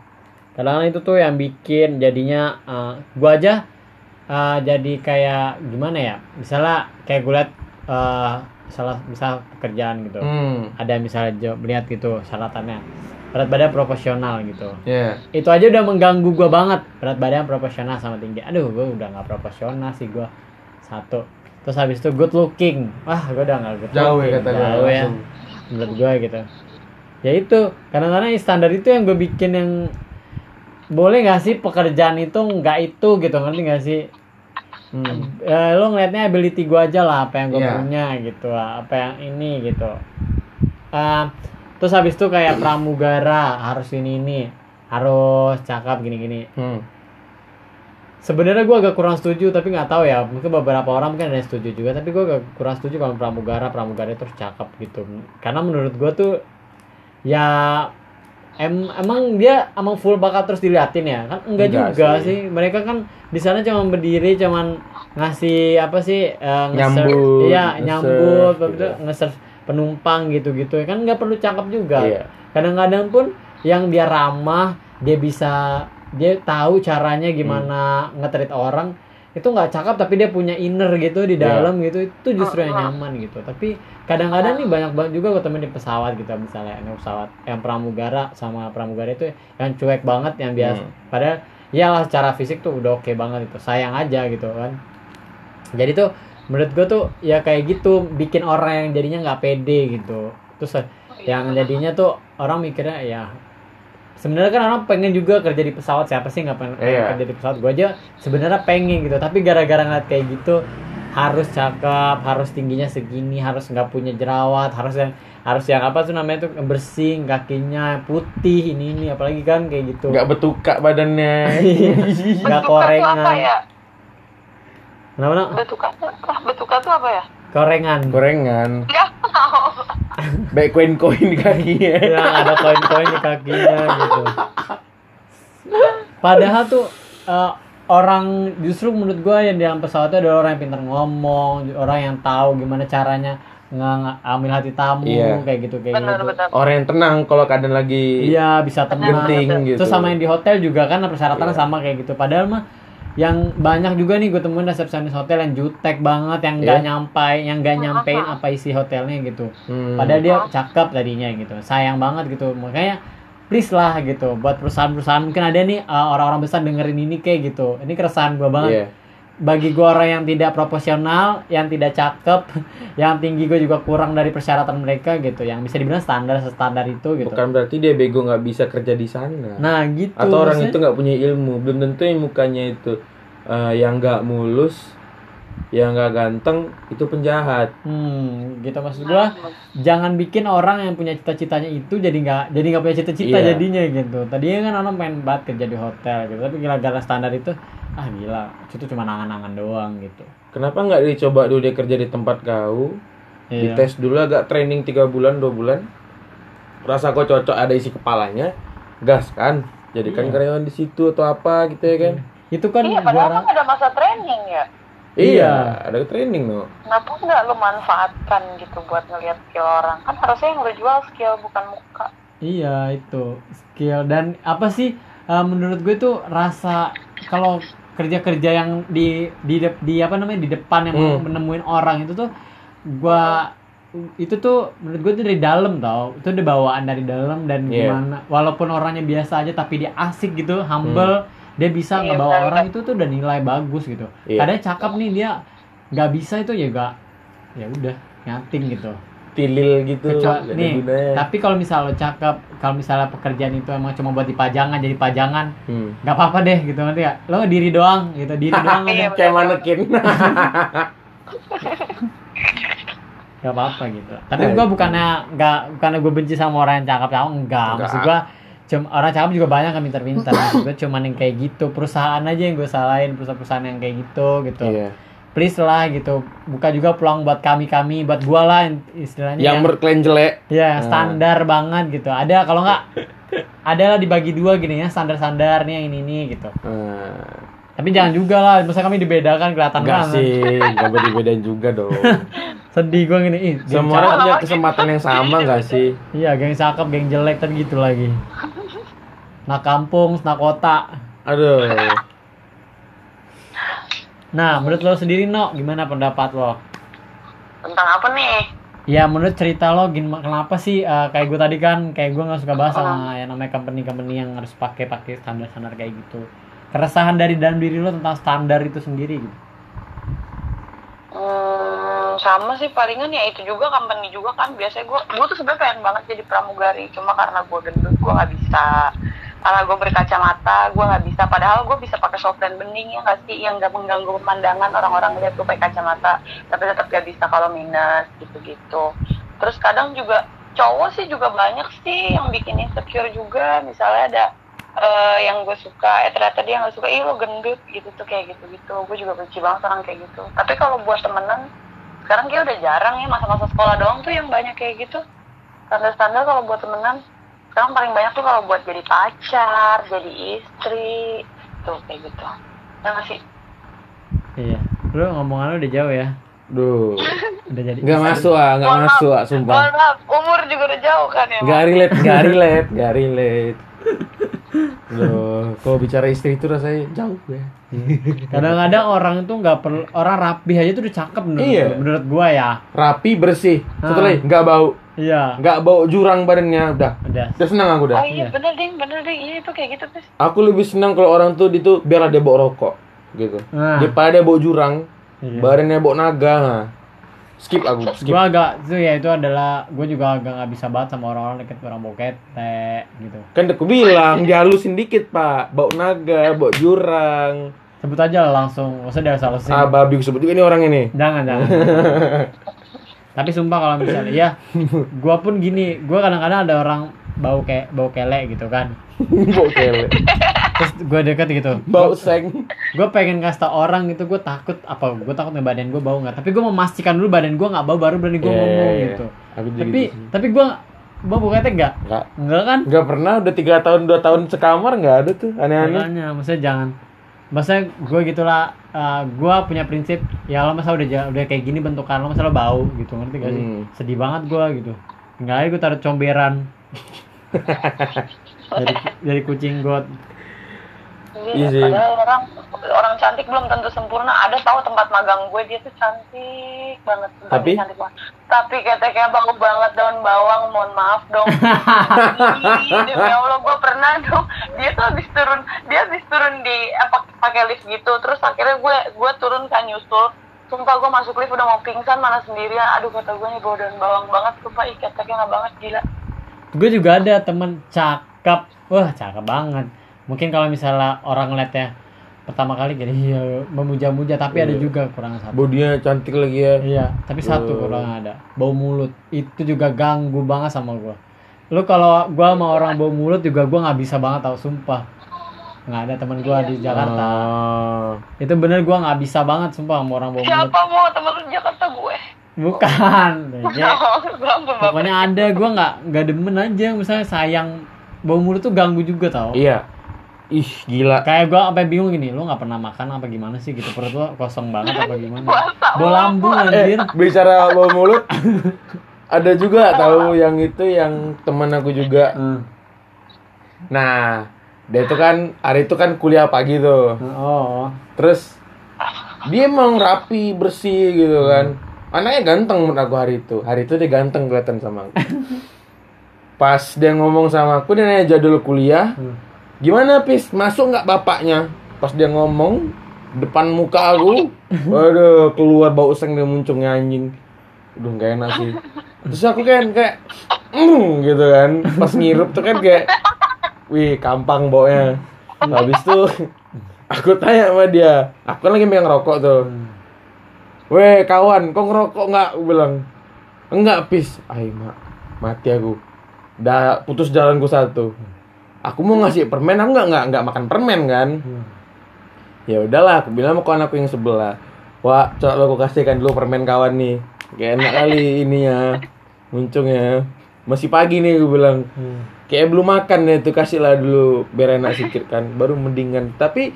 Kadang itu tuh yang bikin jadinya eh, gua aja eh, jadi kayak gimana ya? Misalnya kayak gue liat eh, salah misal pekerjaan gitu. hmm Ada misalnya job lihat gitu syaratannya berat badan proporsional gitu. ya Itu aja udah mengganggu gua banget berat badan proporsional sama tinggi. Aduh, gua udah nggak proporsional sih gua satu. Terus habis itu good looking. Wah, gua udah nggak good jauh ya looking. kata dia Jauh ya menurut gue gitu ya itu kadang-kadang standar itu yang gue bikin yang boleh nggak sih pekerjaan itu nggak itu gitu ngerti nggak sih hmm. Eh, lo ngeliatnya ability gue aja lah apa yang gue Iya. punya gitu apa yang ini gitu Eh, terus habis itu kayak pramugara harus ini ini harus cakep gini-gini Hmm. sebenarnya gue agak kurang setuju tapi nggak tahu ya mungkin beberapa orang mungkin ada yang setuju juga tapi gue agak kurang setuju kalau pramugara pramugara itu harus cakep gitu karena menurut gue tuh ya em emang dia emang full bakat terus diliatin ya kan enggak, Enggak juga sih. sih. mereka kan di sana cuma berdiri cuman ngasih apa sih eh, nge-serve- Nyambut, iya nyambut gitu. gitu. Penumpang gitu-gitu kan nggak perlu cakep juga. Iya. kadang-kadang pun yang dia ramah dia bisa dia tahu caranya gimana nge-treat orang itu nggak cakep tapi dia punya inner gitu di Iya. dalam gitu itu justru yang nyaman gitu. Tapi kadang-kadang nih banyak banget juga gue temen di pesawat gitu misalnya yang pesawat yang pramugara sama pramugara itu yang cuek banget yang biasa. Hmm. padahal ya lah secara fisik tuh udah oke banget itu sayang aja gitu kan. Jadi tuh menurut gue tuh ya kayak gitu bikin orang yang jadinya nggak pede gitu. Terus yang jadinya tuh orang mikirnya ya sebenarnya kan orang pengen juga kerja di pesawat siapa sih nggak pengen Iya. kerja di pesawat? Gue aja sebenarnya pengen gitu. Tapi gara-gara ngeliat kayak gitu harus cakep harus tingginya segini harus nggak punya jerawat harus yang harus yang apa tuh namanya tuh bersih kakinya putih ini ini apalagi kan kayak gitu. Nggak betukak badannya. Nggak Betuka tuh apa korengan. ya? Kenapa nak? Betuka? Betuka tuh apa ya? korengan gorengan Nggak tahu. baik koin-koin di kakinya yang ada koin-koin di kakinya gitu. Padahal tuh eh, orang justru menurut gue yang di dalam pesawat itu adalah orang yang pintar ngomong, orang yang tahu gimana caranya ngambil hati tamu Iya. kayak gitu kayak gitu. orang yang tenang kalau keadaan lagi Iya bisa tenang. genting gitu Terus sama yang di hotel juga kan persyaratannya Iya. sama kayak gitu. Padahal mah yang banyak juga nih gue temuin resepsionis hotel yang jutek banget, yang nggak Iya. nyampai, yang nggak nyampein apa isi hotelnya gitu. Hmm. Padahal dia cakep tadinya gitu. Sayang banget gitu. Makanya please lah gitu buat perusahaan-perusahaan mungkin ada nih uh, orang-orang besar dengerin ini kayak gitu. Ini keresahan gue banget. Iya. Bagi gue orang yang tidak proporsional, yang tidak cakep, yang tinggi gue juga kurang dari persyaratan mereka gitu. Yang bisa dibilang standar standar itu gitu. bukan berarti dia bego nggak bisa kerja di sana Nah gitu. atau orang maksudnya- itu nggak punya ilmu belum tentu yang mukanya itu eh, yang nggak mulus yang nggak ganteng itu penjahat Hmm, gitu maksud gua jangan bikin orang yang punya cita-citanya itu jadi nggak jadi nggak punya cita-cita Iya. jadinya gitu. Tadinya kan orang pengen banget kerja di hotel gitu, tapi gara-gara standar itu ah gila, itu cuma angan-angan doang gitu. kenapa nggak dicoba dulu dia kerja di tempat kau Iya. dites dulu agak training tiga bulan dua bulan rasa kau cocok ada isi kepalanya gas kan jadikan Iya. karyawan di situ atau apa gitu ya kan Itu kan Iya, padahal juara. kan ada masa training ya. Iya, Iya. ada training no Kenapa nggak lu manfaatkan gitu buat ngeliat skill orang? Kan harusnya yang lu jual skill bukan muka. Iya itu skill dan apa sih uh, menurut gue tuh rasa kalau kerja-kerja yang di di dep- di apa namanya di depan yang Hmm. menemuin orang itu tuh gua itu tuh menurut gue tuh dari dalam tau itu udah bawaan dari dalam dan Iya. gimana walaupun orangnya biasa aja tapi dia asik gitu humble dia bisa Iya, ngebawa benar, orang itu tuh udah nilai bagus gitu Iya. kadang cakep nih dia nggak bisa itu ya gak ya udah nyating gitu tilil gitu Kecuali nih, gunanya. tapi kalau misalnya lo cakep, kalau misalnya pekerjaan itu emang cuma buat dipajangan, jadi pajangan, Hmm. nggak apa-apa deh gitu nanti ya. Lo diri doang gitu, diri doang Iya, aja, kayak manekin nggak apa-apa gitu. Tapi gua bukannya nggak bukannya gue benci sama orang yang cakep cakep enggak, Enggak. maksud gua cuma orang cakep juga banyak kan pintar-pintar, maksud gua cuman yang kayak gitu, perusahaan aja yang gue salahin, perusahaan-perusahaan yang kayak gitu gitu. iya Please lah gitu, buka juga peluang buat kami-kami, buat gua lah istilahnya. yang berkelain jelek Ya standar banget gitu. Ada kalau nggak ada lah dibagi dua gini ya standar-standar nih yang ini ini gitu. Nah, Tapi jangan juga lah, masa kami dibedakan kelihatan enggak banget. sih nggak boleh dibedain juga dong Sedih gue gini. Ih, semua orang punya kesempatan yang sama nggak sih Iya, geng cakep, geng jelek tapi gitu lagi. Nah kampung, nah kota. aduh Nah, menurut lo sendiri no, gimana pendapat lo? Tentang apa nih? Ya menurut cerita lo gimana kenapa sih eh, kayak gue tadi kan kayak gue nggak suka bahas sama yang namanya company-company yang harus pakai pakai standar-standar kayak gitu. Keresahan dari dalam diri lo tentang standar itu sendiri gitu. Hmm, sama sih palingan ya itu juga company juga kan biasanya gue gue tuh sebenarnya pengen banget jadi pramugari cuma karena gue gendut gue nggak bisa karena gue berkacamata gue nggak bisa. Padahal gue bisa pakai software bening ya nggak sih? Yang nggak mengganggu pemandangan orang-orang lihat gue pakai kacamata. Tapi tetap gak bisa kalau minus gitu-gitu. Terus kadang juga cowok sih juga banyak sih yang bikin insecure juga. Misalnya ada eh, yang gue suka eh ternyata dia nggak suka ih lo gendut gitu tuh kayak gitu gitu gue juga benci banget orang kayak gitu. Tapi kalau buat temenan sekarang kayak udah jarang ya masa-masa sekolah doang tuh yang banyak kayak gitu. Standar-standar kalau buat temenan sekarang paling banyak tuh kalau buat jadi pacar jadi istri tuh kayak gitu ya nggak sih Iya. Lo ngomongan lo udah jauh ya. duh Udah jadi. nggak masuk ah nggak Mohon masuk ah sumpah mohon maaf umur juga udah jauh kan ya nggak relate nggak relate nggak relate Loh, kalau bicara istri itu rasanya jauh ya. Kadang-kadang orang itu nggak perlu orang rapi aja tuh udah cakep menurut Iya. gua- menurut gua ya. Rapi, bersih. Satu Ah. lagi, nggak bau. Iya. Nggak bau jurang badannya, udah. Udah. Udah senang aku oh dah. iya Iya. bener ding bener ding iya itu kayak gitu tuh Aku lebih senang kalau orang tuh itu biarlah dia bawa rokok gitu. Nah. Daripada dia bau jurang, Iya. badannya bau naga. Nah. Skip aku, skip. Gua agak itu ya itu adalah gua juga agak nggak bisa banget sama orang-orang deket orang bokete gitu. Kan aku bilang dihalusin dikit, Pak. Bau naga, bau jurang. Sebut aja lah langsung, usah dia salah Ah, babi sebut juga ini orang ini. Jangan, jangan. Tapi sumpah kalau misalnya ya, gua pun gini, gua kadang-kadang ada orang bau kayak bau kelek gitu kan. bau kele. Terus gua deket gitu. Bau seng. gue pengen kasih tau orang gitu gue takut apa gue takut nih badan gue bau nggak tapi gue memastikan dulu badan gue nggak bau baru berani gue Iya, ngomong iya, iya. gitu tapi gitu sih. tapi gue bau buketnya nggak Enggak. nggak kan Enggak pernah udah tiga tahun dua tahun sekamar nggak ada tuh aneh-aneh. makanya maksudnya jangan maksudnya gue gitulah uh, gue punya prinsip ya lo masa udah udah kayak gini bentukan lo masa lo bau gitu ngerti gak sih? Hmm. sedih banget gue gitu. Nggak aja gue taruh comberan. Dari dari kucing got Iya Iya, sih. padahal orang orang cantik belum tentu sempurna. Ada tahu tempat magang gue dia tuh cantik banget. Tapi? cantik banget. Tapi keteknya bau banget daun bawang. Mohon maaf dong. Demi Allah gue pernah dong. Dia tuh habis turun, dia habis turun di apa pakai lift gitu. Terus akhirnya gue gue turun kan nyusul. Sumpah gue masuk lift udah mau pingsan mana sendirian. Aduh kata gue nih bau daun bawang banget. Sumpah ih keteknya nggak banget gila. gue juga ada temen cakep wah cakep banget mungkin kalau misalnya orang ngeliatnya pertama kali gini iya memuja-muja tapi ada Iya. juga kurang satu. Bodinya cantik lagi ya. iya tapi satu kurang ada. Bau mulut. Itu juga ganggu banget sama gua. Lu kalau gua sama orang bau mulut juga gua nggak bisa banget tau sumpah. Nggak ada teman gua di Jakarta. Ah. itu bener gua nggak bisa banget sumpah sama orang bau mulut. Siapa mau teman di Jakarta? Gue? bukan. Ya, pokoknya ada gua nggak nggak demen aja. Misalnya sayang bau mulut tuh ganggu juga tau. Iya. Ih, gila. kayak gua sampai bingung gini lu nggak pernah makan apa gimana sih gitu perut lu kosong banget apa gimana bau lambung Eh, anjir bicara bau mulut. ada juga tahu yang itu yang teman aku juga. Hmm. Nah, dia itu kan hari itu kan kuliah pagi tuh. oh Terus dia emang rapi, bersih gitu kan. Anaknya ganteng menurut aku hari itu. Hari itu dia ganteng kelihatan sama aku. Pas dia ngomong sama aku, dia nanya jadwal kuliah. Hmm. Gimana Pis? Masuk nggak bapaknya? Pas dia ngomong depan muka aku, waduh keluar bau seng dia muncungnya anjing. Udah gak enak sih. Terus aku kan kayak, mm, gitu kan. Pas ngirup tuh kan kayak, wih kampang baunya. Habis tuh aku tanya sama dia, aku kan lagi megang rokok tuh. Weh kawan, kok ngerokok nggak? Bilang, enggak pis. Ay mak, mati aku. Udah putus jalanku satu. Aku mau ngasih permen, aku nggak nggak nggak makan permen kan? Ya udahlah, aku bilang sama kawan aku yang sebelah. Wah, coba aku kasihkan dulu permen kawan nih. Kayak enak kali ini ya, muncungnya. Masih pagi nih, aku bilang. Kayak belum makan ya itu kasihlah dulu biar enak sedikit kan, baru mendingan. Tapi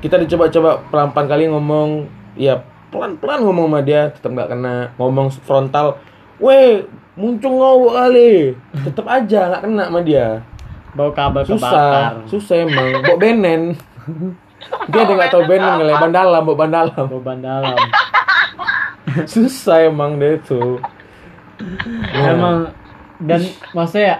kita dicoba-coba pelan-pelan kali ngomong, ya pelan-pelan ngomong sama dia, tetap nggak kena. Ngomong frontal, weh muncung ngau kali, tetap aja nggak kena sama dia. Bau kabel kebakar Susah, susah emang. Bok benen. Dia ada nggak tahu benen kali, ban dalam, bok ban dalam. beban dalam Susah emang dia itu. emang dan maksudnya ya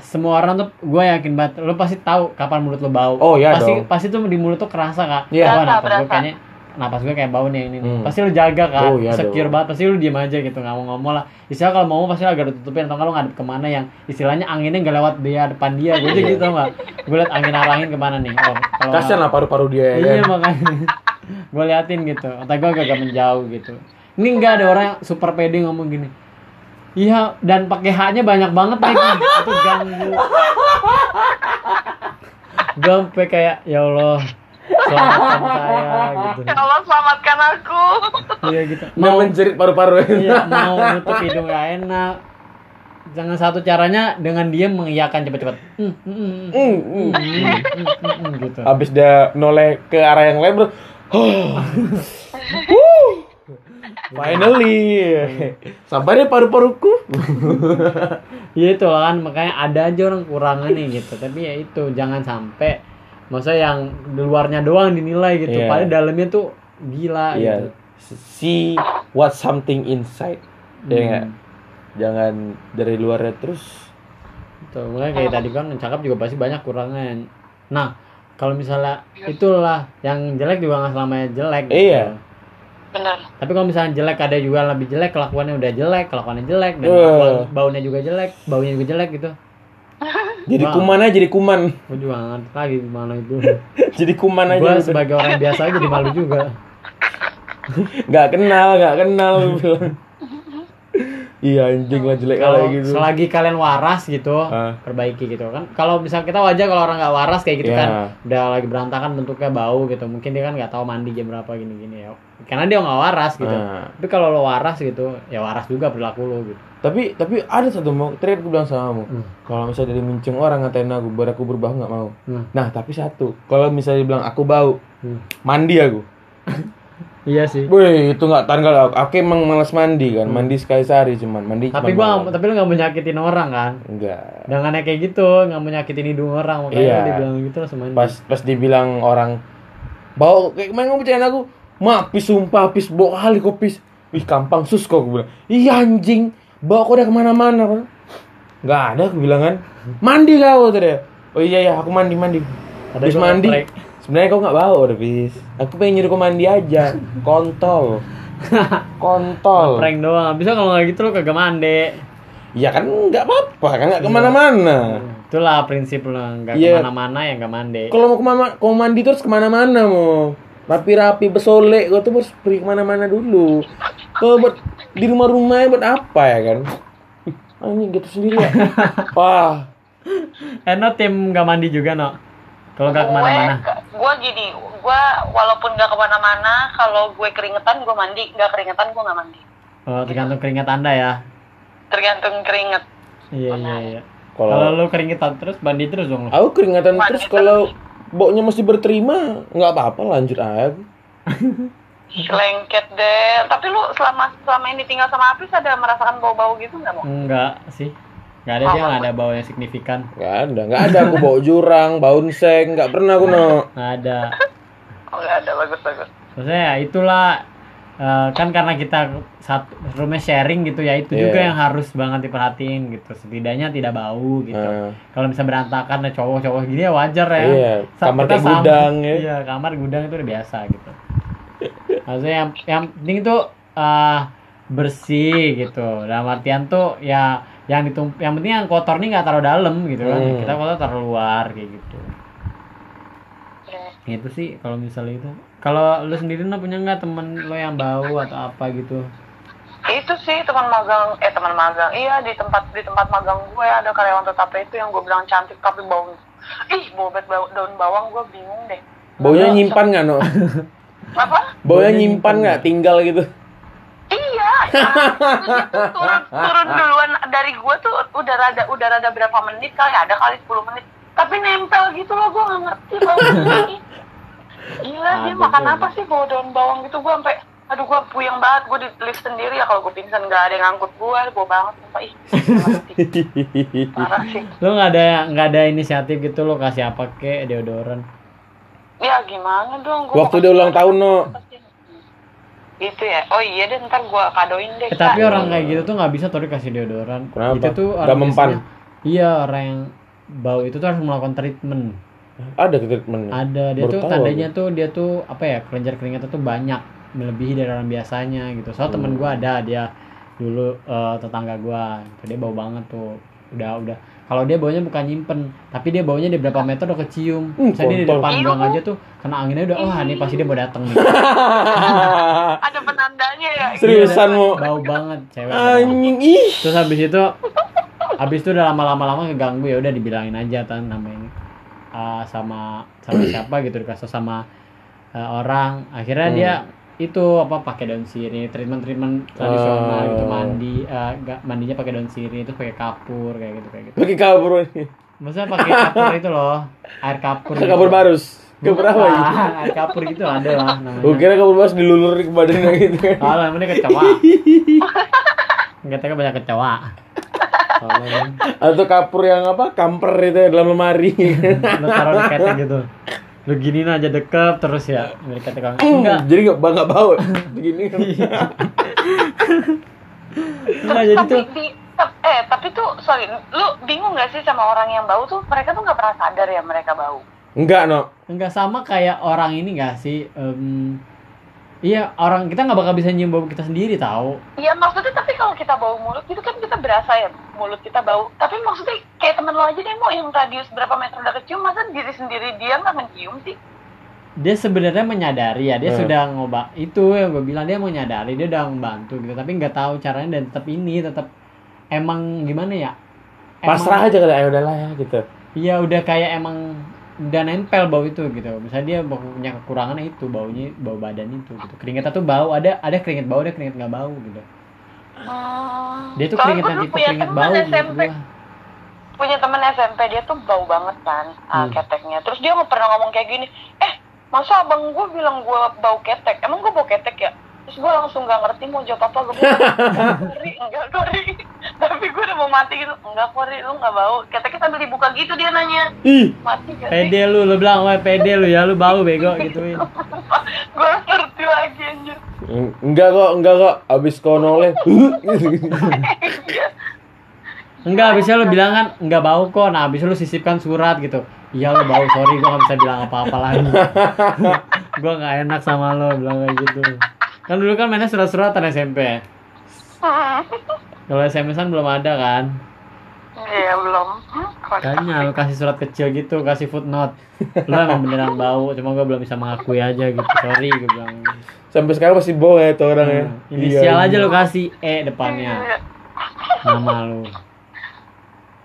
semua orang tuh gue yakin banget lo pasti tahu kapan mulut lo bau Oh, iya pasti dong. pasti tuh di mulut tuh kerasa kak Iya. Napas gue berasa. kayaknya napas gue kayak bau nih ini nih. Hmm. pasti lo jaga kan Oh, iya secure dong. banget pasti lo diem aja gitu nggak mau ngomong lah istilah kalau mau pasti agak ditutupin atau nggak lo ngadep ke mana yang istilahnya anginnya nggak lewat dia depan dia gue aja gitu nggak gue liat angin arangin ke mana nih oh kalau Kasian lah paru-paru dia ya Iya kan. makanya gue liatin gitu otak gue agak menjauh gitu ini enggak ada orang yang super pede ngomong gini iya dan pakai haknya banyak banget lagi itu ganggu gue kayak ya Allah selamatkan saya gitu Ya Allah selamatkan aku. iya gitu Mau menjerit paru-paru. iya mau nutup hidung gak enak jangan satu caranya dengan dia mengiyakan cepat-cepat gitu Habis dia noleh ke arah yang lain bro. Huh. Finally. Sabar ya paru-paruku. Iya itu kan makanya ada aja orang kurangan nih gitu tapi ya itu jangan sampai masa yang di luarnya doang dinilai gitu Iya. padahal dalamnya tuh gila gitu. Iya. See what something inside. Ya Hmm. nggak? Jangan dari luarnya terus. Tuh, mulai kayak tadi kan cakep juga pasti banyak kurangnya. Nah, kalau misalnya itulah yang jelek juga nggak selamanya jelek. gitu. Iya. Bener. Tapi kalau misalnya jelek ada juga yang lebih jelek, kelakuannya udah jelek, kelakuannya jelek dan kelakuan- baunya juga jelek, baunya juga jelek gitu. Jadi Wah. kuman aja jadi kuman. Gue juga ngerti lagi gimana itu. jadi kuman aja. Gue udah. sebagai orang biasa aja jadi malu juga. Nggak kenal, nggak kenal. iya anjing lah jelek kalau gitu. selagi kalian waras gitu Ah. perbaiki gitu kan kalau misal kita wajar kalau orang nggak waras kayak gitu Iya. kan udah lagi berantakan bentuknya bau gitu mungkin dia kan nggak tahu mandi jam berapa gini gini ya karena dia nggak waras gitu Ah. tapi kalau lo waras gitu ya waras juga perilaku lo gitu Tapi tapi ada satu mau terakhir gue bilang sama kamu. Hmm. Kalau misalnya dari mincing orang ngatain aku, biar aku berubah nggak mau. Hmm. Nah tapi satu, kalau misalnya bilang aku bau, Hmm. mandi aku. iya sih Wih itu nggak tahan kalau aku, aku emang malas mandi kan, mandi sekali sehari cuman mandi. Hmm. tapi cuman gua tapi lo nggak mau nyakitin orang kan enggak. jangan kayak gitu nggak mau nyakitin hidung orang makanya Iya. dia bilang gitu langsung mandi Pas pas dibilang orang bau kayak kemarin kamu percaya aku, ma pis sumpah pis bau kali kok pis. Wih gampang sus kok aku bilang. Iya anjing, bau kok udah ke mana-mana kan. Nggak ada aku bilang kan. Mandi kau tadi. Oh iya ya aku mandi mandi. Ada mandi. Sebenarnya kau nggak bau udah bis. Aku pengen nyuruh kau mandi aja. Kontol. Kontol. prank doang bisa kalau nggak gitu lo kagak mandi Ya kan nggak apa-apa kan nggak ke mana-mana. itulah prinsip lo nggak Iya. ke mana-mana ya nggak mandi Kalau mau ke mana, kalau mandi terus ke mana-mana mau rapi-rapi besole, gue tuh harus pergi ke mana-mana dulu. Kalau buat di rumah-rumah buat apa ya kan? Ah, ini gitu sendiri ya. Wah, eh no tim nggak mandi juga no kalau nggak ke mana-mana Gue, gue gini, gue walaupun nggak ke mana-mana, kalau gue keringetan gue mandi, nggak keringetan gue nggak mandi. oh tergantung keringat anda ya Tergantung keringet. iya iya iya kalau kalau lu keringetan terus mandi terus dong lu. aku keringatan Mandi terus kalau baunya masih berterima, nggak apa-apa lanjut aja. Lengket deh. Tapi lu selama selama ini tinggal sama Apis ada merasakan bau-bau gitu nggak mau? enggak sih nggak ada dia nggak ada bau yang signifikan Nggak ada, nggak ada aku bau jurang, bau seng, nggak pernah aku no. nggak ada Oh nggak ada bagus bagus. maksudnya ya itulah eh, kan karena kita satu rumah sharing gitu ya itu Iya. juga yang harus banget diperhatiin gitu. Setidaknya tidak bau gitu. Nah, kalau bisa berantakan ada cowok-cowok gini ya wajar ya. Iya, Sa- kamar kita kayak sama- gudang ya. iya kamar gudang itu udah biasa gitu. Maksudnya yang yang penting itu eh, bersih gitu. Dalam artian tuh ya yang ditum yang penting yang kotor nih nggak taruh dalam gitu kan. Hmm. kita kotor taruh luar kayak gitu. Ya. itu sih kalau misalnya itu kalau lu sendiri no punya nggak temen lo yang bau atau apa gitu Itu sih teman magang, eh teman magang. Iya di tempat di tempat magang gue ada karyawan tetap itu yang gue bilang cantik tapi bau. Ih bau banget bau daun bawang gue bingung deh. baunya nyimpan nggak no? Apa? Baunya nyimpan nggak? Tinggal gitu. Iya, ya. turun, turun duluan dari gua tuh udah rada udah rada berapa menit kali ada kali 10 menit. Tapi nempel gitu loh gua nggak ngerti bau ini. Gila dia Ada makan apa sih bawa daun bawang gitu gua sampai aduh gua puyeng banget gua di lift sendiri ya kalau gua pingsan nggak ada yang ngangkut gua bau banget sumpah ih parah sih lo nggak ada nggak ada inisiatif gitu lo kasih apa ke deodoran ya gimana dong gua Waktu dia ulang tahun no. gitu ya oh iya deh ntar gua kadoin deh Eh, tapi orang kayak gitu tuh nggak bisa tuh dikasih deodoran. Kenapa? Itu tuh Nggak mempan? Iya orang yang bau itu tuh harus melakukan treatment. Ada treatmentnya. Ada dia Baru tuh tandanya tuh dia tuh apa ya kelenjar keringetnya tuh banyak melebihi dari orang biasanya gitu. Soal Hmm. temen gua ada dia dulu eh, tetangga gua, gitu. dia bau banget tuh. Udah udah. Kalau dia baunya bukan nyimpen, tapi dia baunya di berapa meter udah kecium. Hmm, Misalnya di depan Iya. gang aja tuh kena anginnya udah, wah ini pasti dia mau datang nih. ada penandanya ya Seriusan mau bau banget cewek. anjing ih. terus habis itu habis itu udah lama-lama lama keganggu ya udah dibilangin aja tan namanya uh, sama sama siapa gitu dikasih sama uh, orang akhirnya Hmm. dia itu apa pakai daun sirih treatment treatment tradisional Oh. gitu mandi uh, nggak- mandinya pakai daun sirih terus pakai kapur kayak gitu kayak gitu Pakai kabur ini. maksudnya pakai kapur itu loh air kapur gitu. Kabur barus. Kabur apa ini? Bukan, air kapur gitu ada lah namanya Gue kira kabur barus dilulur ke badannya gitu kan. Kalau namanya kecoa. Katanya banyak kecoa. Atau kapur yang apa? Kamper itu ya, dalam lemari. lu taruh di ketek gitu. Lu giniin aja deket terus ya. Dari ketek orang. Enggak. Jadi nggak nggak bau. Begini kan. Enggak jadi tapi tuh eh tapi tuh sorry lu bingung gak sih sama orang yang bau tuh mereka tuh nggak pernah sadar ya mereka bau Enggak no. enggak sama kayak orang ini enggak sih? Em, iya, orang kita nggak bakal bisa nyium bau kita sendiri tahu. Iya maksudnya tapi kalau kita bau mulut gitu kan kita berasa ya mulut kita bau tapi maksudnya kayak temen lo aja deh mau yang radius berapa meter udah kecium masa diri sendiri dia nggak mencium sih Dia sebenarnya menyadari ya, dia Hmm. sudah ngoba itu yang gue bilang dia menyadari, dia udah membantu gitu, tapi nggak tahu caranya dan tetap ini tetap emang gimana ya? Emang- Pasrah aja kata ayo udahlah ya gitu. Iya udah kayak emang udah nempel bau itu gitu. Misalnya dia punya kekurangannya itu baunya bau badan itu gitu. Keringetnya tuh bau ada ada keringet bau ada keringet nggak bau gitu. Hmm. Dia tuh Soalnya keringet gue yang dulu tipe punya keringet bau SMP gua. punya temen SMP dia tuh bau banget kan ah, Hmm. keteknya terus dia nggak pernah ngomong kayak gini eh masa abang gue bilang gue bau ketek emang gue bau ketek ya terus gue langsung nggak ngerti mau jawab apa gue kori enggak kori tapi gue udah mau mati gitu enggak kori lu nggak bau keteknya sambil dibuka gitu dia nanya Ih, mati gak Pede lu, lu bilang wah pede lu ya, lu bau bego gituin. gue ngerti lagi anjir enggak kok, enggak kok. Abis kau noleh. Enggak, habisnya lu bilang kan enggak bau kok. Nah, habis lu sisipkan surat gitu. Iya lu bau, sorry gua nggak bisa bilang apa-apa lagi. gua nggak enak sama lo bilang kayak gitu. Kan dulu kan mainnya surat-suratan SMP. Kalau SMS-an belum ada kan? Iya belum? Kayaknya lu kasih surat kecil gitu, kasih footnote. Lu emang beneran bau, cuma gue belum bisa mengakui aja gitu. Sorry gue bilang. Sampai sekarang masih bawa ya tuh orang ya. Hmm, Inisial Iya. aja lu kasih E depannya. Nama lu.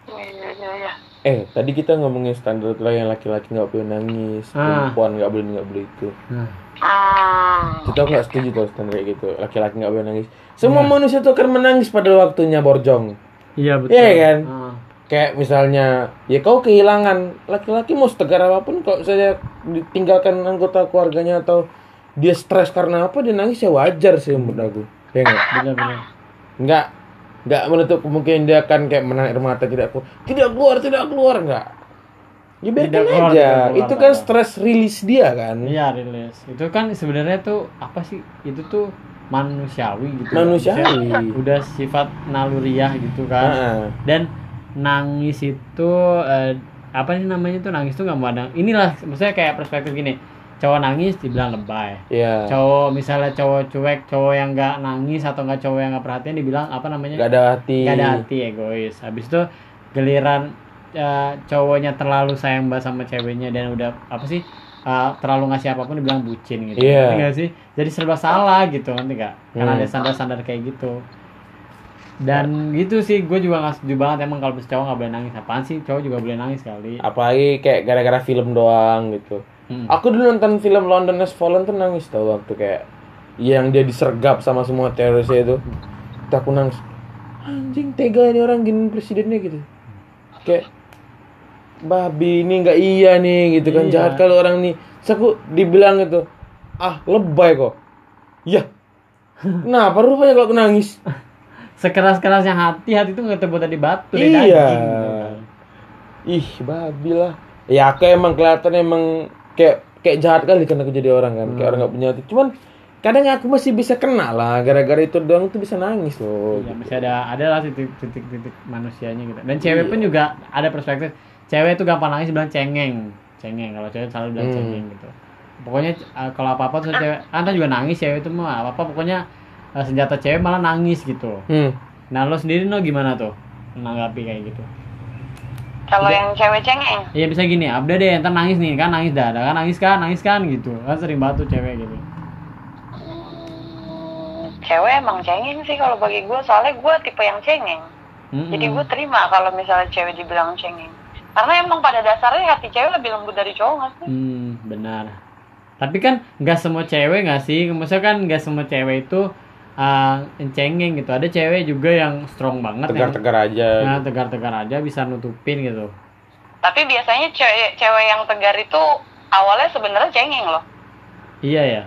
Iya, iya, iya. Eh, tadi kita ngomongin standar lah yang laki-laki nggak boleh nangis, Ah. perempuan nggak boleh nggak boleh itu. Nah, Hmm. Kita nggak setuju tuh standar kayak gitu. Laki-laki nggak boleh nangis. Semua manusia tuh akan menangis pada waktunya borjong. iya betul. Iya kan? Ah. Kayak misalnya, ya kau kehilangan laki-laki mau setegar apa pun kok saya ditinggalkan anggota keluarganya atau dia stres karena apa dia nangis ya wajar sih menurut aku. Ya nggak? Bener-bener. Nggak nggak menutup kemungkinan dia akan kayak menahan air mata tidak keluar, tidak keluar, tidak keluar nggak. Ya biarkan Tidak keluar, aja. keluar, Itu kan stress release dia kan. Iya rilis. Itu kan sebenarnya tuh apa sih? Itu tuh manusiawi gitu. Manusiawi. Maksudnya Udah sifat naluriah gitu kan. Heeh. Dan nangis itu eh, apa sih namanya tuh nangis tuh nggak ada. Inilah maksudnya kayak perspektif gini. Cowok nangis dibilang lebay. Iya. Cowok misalnya cowok cuek, cowok yang nggak nangis atau nggak cowok yang nggak perhatian dibilang apa namanya? Gak ada hati. Gak ada hati egois. Habis itu giliran eh, cowoknya terlalu sayang banget sama ceweknya dan udah apa sih eh, terlalu ngasih apa pun dibilang bucin gitu. Iya. Nggak sih? Jadi serba salah gitu nanti gak? Karena Hmm. ada standar-standar kayak gitu. Dan gitu sih, gue juga gak setuju banget emang kalau cowok gak boleh nangis. Apaan sih? Cowok juga boleh nangis kali. Apalagi kayak gara-gara film doang gitu. Hmm. Aku dulu nonton film London Has Fallen tuh nangis tau waktu kayak yang dia disergap sama semua terorisnya itu. Terus aku nangis. Anjing tega ini orang gini presidennya gitu. Kayak babi ini nggak iya nih gitu kan Iya. jahat kali orang nih. Terus aku dibilang gitu, ah lebay kok. Ya. Kenapa rupanya kalau aku nangis? Sekeras-kerasnya hati, hati itu gak terbuat dari batu, Iya. daging. gitu kan. Ih, babi lah. Ya aku emang kelihatan emang kayak kayak jahat kali kan aku jadi orang kan, kayak orang nggak punya hati. Cuman kadang aku masih bisa kena lah, gara-gara itu doang tuh bisa nangis loh. Iya, masih ada ada lah titik-titik manusianya gitu. Dan cewek pun juga ada perspektif. Cewek itu gampang nangis bilang cengeng, cengeng. Kalau cewek selalu bilang Hmm. cengeng gitu. Pokoknya uh, kalau apa apa tuh cewek, anda juga nangis cewek itu mah apa apa pokoknya uh, senjata cewek malah nangis gitu. Hmm. Nah lo sendiri lo gimana tuh menanggapi kayak gitu? Kalau yang cewek cengeng, Iya bisa gini, abda deh ntar nangis nih kan nangis dah, kan nangis kan nangis kan gitu. Kan sering banget tuh cewek gitu. cewek emang cengeng sih kalau bagi gue. Soalnya gue tipe yang cengeng. Mm-mm. Jadi gue terima kalau misalnya cewek dibilang cengeng. Karena emang pada dasarnya hati cewek lebih lembut dari cowok nggak sih? Hmm, benar. Tapi kan nggak semua cewek nggak sih? Maksudnya kan nggak semua cewek itu uh, cengeng gitu. Ada cewek juga yang strong banget, yang Tegar-tegar aja. nah, tegar-tegar aja bisa nutupin gitu. Tapi biasanya cewek cewek yang tegar itu awalnya sebenarnya cengeng loh. Iya ya.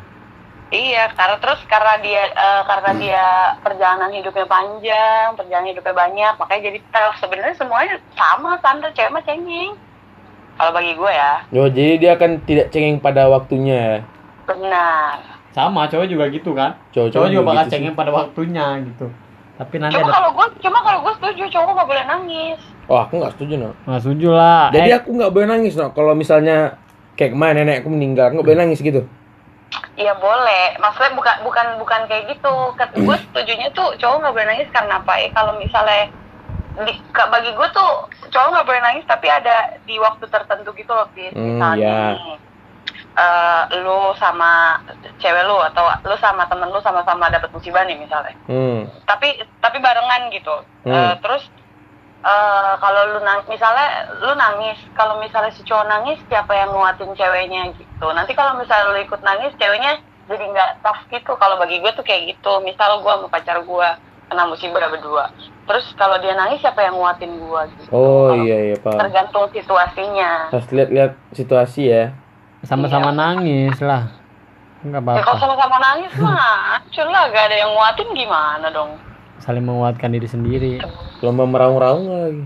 Iya, karena terus karena dia eh, karena dia perjalanan hidupnya panjang, perjalanan hidupnya banyak, makanya jadi tough. Sebenarnya semuanya sama standar cewek mah cengeng. Kalau bagi gue ya, Yo, jadi dia akan tidak cengeng pada waktunya. ya. benar. Sama cowok juga gitu kan. Cowok, Cowok juga bakal gitu sih. cengeng pada waktunya gitu. Tapi nanti Cuma ada kalau gue, cuma kalau gue setuju cowok nggak boleh nangis. Oh, aku nggak setuju no. Nggak setuju lah. Jadi Eh, aku nggak boleh nangis no. Kalau misalnya kayak kemarin nenek aku meninggal, aku nggak boleh nangis gitu. Iya boleh, maksudnya bukan bukan bukan kayak gitu. Gue setujunya tuh cowok nggak boleh nangis karena apa? Ya kalau misalnya di, bagi gue tuh cowok nggak boleh nangis tapi ada di waktu tertentu gitu loh, Fis. Hmm, Misalnya ya. nih, eh, lu sama cewek lu atau lu sama temen lu sama-sama dapat musibah nih misalnya. Hmm. Tapi tapi barengan gitu. Hmm. Eh, terus eh, kalau lu nang misalnya lu nangis, kalau misalnya si cowok nangis siapa yang nguatin ceweknya gitu. Nanti kalau misalnya lu ikut nangis ceweknya jadi nggak tough gitu. Kalau bagi gue tuh kayak gitu. Misal gue sama pacar gue kena musibah berdua. Terus kalau dia nangis siapa yang nguatin gue gitu. Oh iya iya paham. Tergantung situasinya. Harus lihat-lihat situasi ya. sama-sama Iya. nangis lah. Enggak Ya kalau apa-apa. sama-sama nangis mah, lah gak ada yang nguatin gimana dong. Saling menguatkan diri sendiri. Lomba meraung-raung lagi.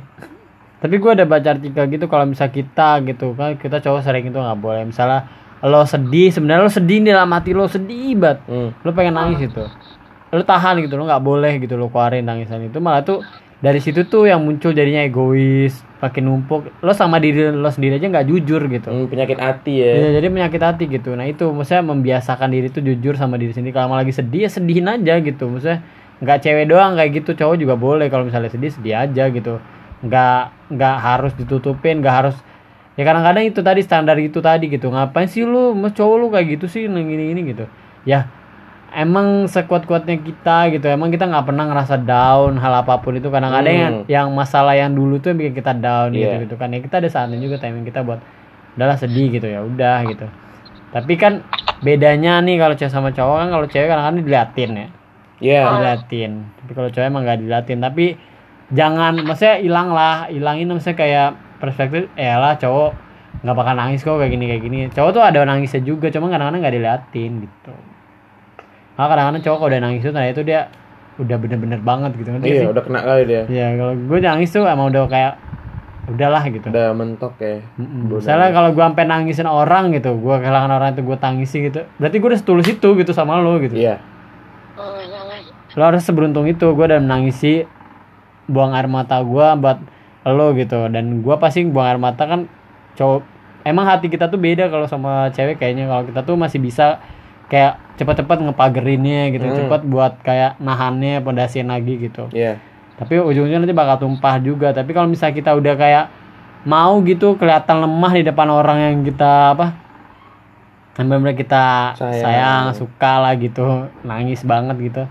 Tapi gue ada baca artikel gitu kalau misal kita gitu kan kita cowok sering itu nggak boleh. Misalnya lo sedih sebenarnya lo sedih di dalam hati lo sedih banget. Hmm. Lo pengen nangis gitu. Lo tahan gitu lo nggak boleh gitu lo keluarin tangisan itu malah tuh dari situ tuh yang muncul jadinya egois, makin numpuk. Lo sama diri lo sendiri aja nggak jujur gitu. Hmm, penyakit hati ya. Iya, jadi penyakit hati gitu. Nah itu maksudnya membiasakan diri tuh jujur sama diri sendiri. Kalau lagi sedih ya sedihin aja gitu. Maksudnya nggak cewek doang kayak gitu, cowok juga boleh. Kalau misalnya sedih sedih aja gitu. nggak nggak harus ditutupin nggak harus ya kadang-kadang itu tadi standar itu tadi gitu ngapain sih lu mas cowok lu kayak gitu sih gini gini gitu ya emang sekuat-kuatnya kita gitu emang kita nggak pernah ngerasa down hal apa pun itu kadang-kadang Hmm. yang yang masalah yang dulu tuh yang bikin kita down gitu Iya. gitu kan ya kita ada saatnya juga timing kita buat udahlah sedih gitu ya udah gitu tapi kan bedanya nih kalau cewek sama cowok kan kalau cewek kadang-kadang diliatin ya Iya. diliatin tapi kalau cowok emang nggak diliatin tapi jangan maksudnya hilang lah hilangin maksudnya kayak perspektif ya lah cowok nggak bakal nangis kok kayak gini kayak gini cowok tuh ada nangisnya juga cuma kadang-kadang nggak diliatin gitu nah kadang-kadang cowok kalau udah nangis tuh nah itu dia udah bener-bener banget gitu ngerti Iya, sih udah kena kali dia. ya kalau gue nangis tuh emang udah kayak udahlah gitu Udah mentok ya. Udah Misalnya kalau gue sampai nangisin orang gitu, gue kehilangan orang itu gue tangisi gitu. Berarti gue udah setulus itu gitu sama lo gitu. Iya. Lo harus seberuntung itu, gue udah menangisi buang air mata gue buat lo gitu. Dan gue pasti buang air mata kan cowok. Emang hati kita tuh beda kalau sama cewek kayaknya kalau kita tuh masih bisa kayak cepat-cepat ngepagerinnya gitu, Hmm. cepat buat kayak nahannya, pondasiin lagi gitu Iya. tapi ujungnya nanti bakal tumpah juga tapi kalau misalnya kita udah kayak mau gitu kelihatan lemah di depan orang yang kita apa yang benar kita Sayang. sayang. suka lah gitu nangis banget gitu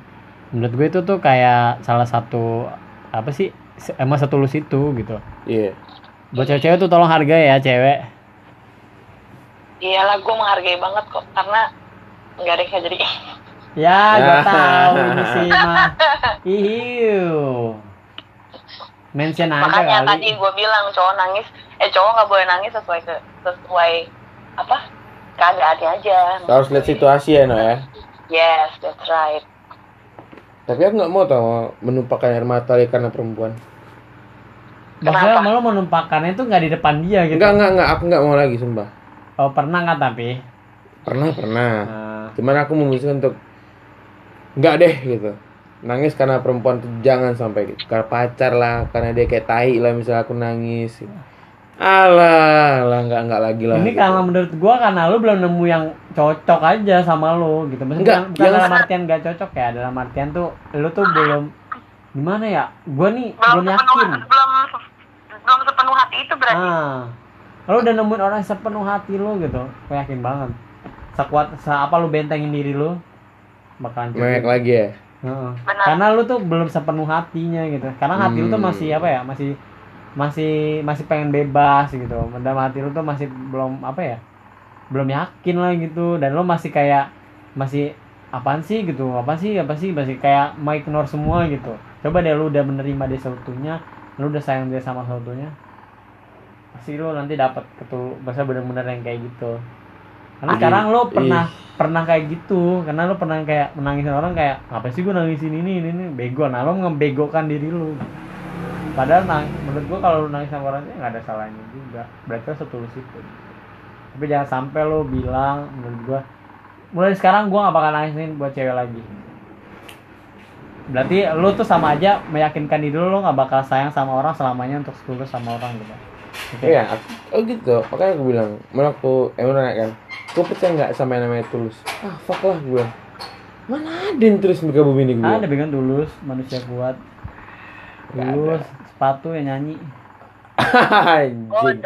menurut gue itu tuh kayak salah satu apa sih emang setulus itu gitu. Iya. buat cewek-cewek tuh tolong hargai ya cewek. Iyalah gue menghargai banget kok karena nggak ada yang kayak jadi. Ya gue Ya. tahu ini sih mah ihiu. Mention aja makanya kali. tadi gue bilang cowok nangis eh cowok nggak boleh nangis sesuai ke sesuai apa keadaannya aja. Harus lihat situasi ya, no ya. yes that's right Tapi aku nggak mau tau menumpahkan air mata dia karena perempuan. maksudnya Kenapa? malu menumpahkannya tuh nggak di depan dia gitu Enggak, enggak, enggak. Aku nggak mau lagi, sumpah. Oh pernah nggak tapi? Pernah, pernah. Nah, Cuman aku memutuskan untuk nggak deh gitu. Nangis karena perempuan tuh jangan sampai gitu. Karena pacar lah, karena dia kayak tai lah misalnya aku nangis. Alah, lah nggak nggak lagi lah. ini gitu. karena menurut gua karena lu belum nemu yang cocok aja sama lu gitu. Maksudnya Enggak, bukan, yang- dalam artian gak cocok ya, dalam artian tuh lu tuh belum gimana ya? Gua nih belum belum sepenuh yakin. belum belum sepenuh hati itu berarti Ah, lu udah nemuin orang sepenuh hati lu gitu. Gua yakin banget. Sekuat se apa lu bentengin diri lu bakalan cukup. lagi ya. Heeh. Karena lu tuh belum sepenuh hatinya gitu. Karena hati lu tuh Hmm. masih apa ya? Masih masih masih pengen bebas gitu. Dalam hati lu tuh masih belum apa ya? Belum yakin lah gitu. Dan lu masih kayak masih apaan sih? gitu. Apa sih? Apa sih? Masih kayak mau ignore semua gitu. Coba deh lu udah menerima dia seutuhnya lu udah sayang dia sama seutuhnya pasti lu nanti dapat ketul bahasa bener-bener yang kayak gitu. Karena sekarang lu pernah ih. pernah kayak gitu. Karena lu pernah kayak menangisin orang kayak apa sih gua nangisin ini ini, ini? Bego nah lu ngebegokan diri lu padahal nang, menurut gua kalau lu nangis sama orang itu nggak ada salahnya juga berarti lu setulus itu tapi jangan sampai lu bilang menurut gua mulai sekarang gua nggak bakal nangisin buat cewek lagi berarti lu tuh sama aja meyakinkan diri lu nggak bakal sayang sama orang selamanya untuk setulus sama orang gitu. Iya, aku- oh gitu. Makanya aku bilang, mana aku emang nanya kan, kau percaya nggak sama yang namanya tulus? Ah, fuck lah gue. Mana ada yang tulus bumi ini gue? ada dengan tulus manusia kuat tulus sepatu yang nyanyi Anjing.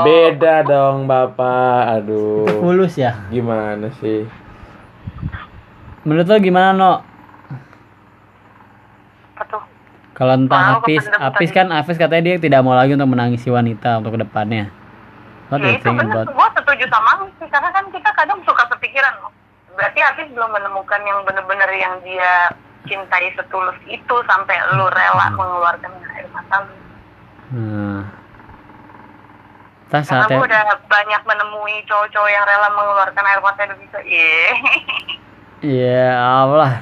Beda dong, Bapak. Aduh. tulus ya Gimana sih? menurut lo gimana no kalau Hafiz kependekan. Hafiz kan Hafiz katanya dia tidak mau lagi untuk menangisi wanita untuk ke depannya what do ya you itu think benar about gue setuju sama sih karena kan kita kadang suka kepikiran loh berarti Hafiz belum menemukan yang bener-bener yang dia cintai setulus itu sampai lu rela mengeluarkan lu hmm. Entah karena saatnya gue udah banyak menemui cowok-cowok yang rela mengeluarkan air mata dan bisa iya Iya, Allah.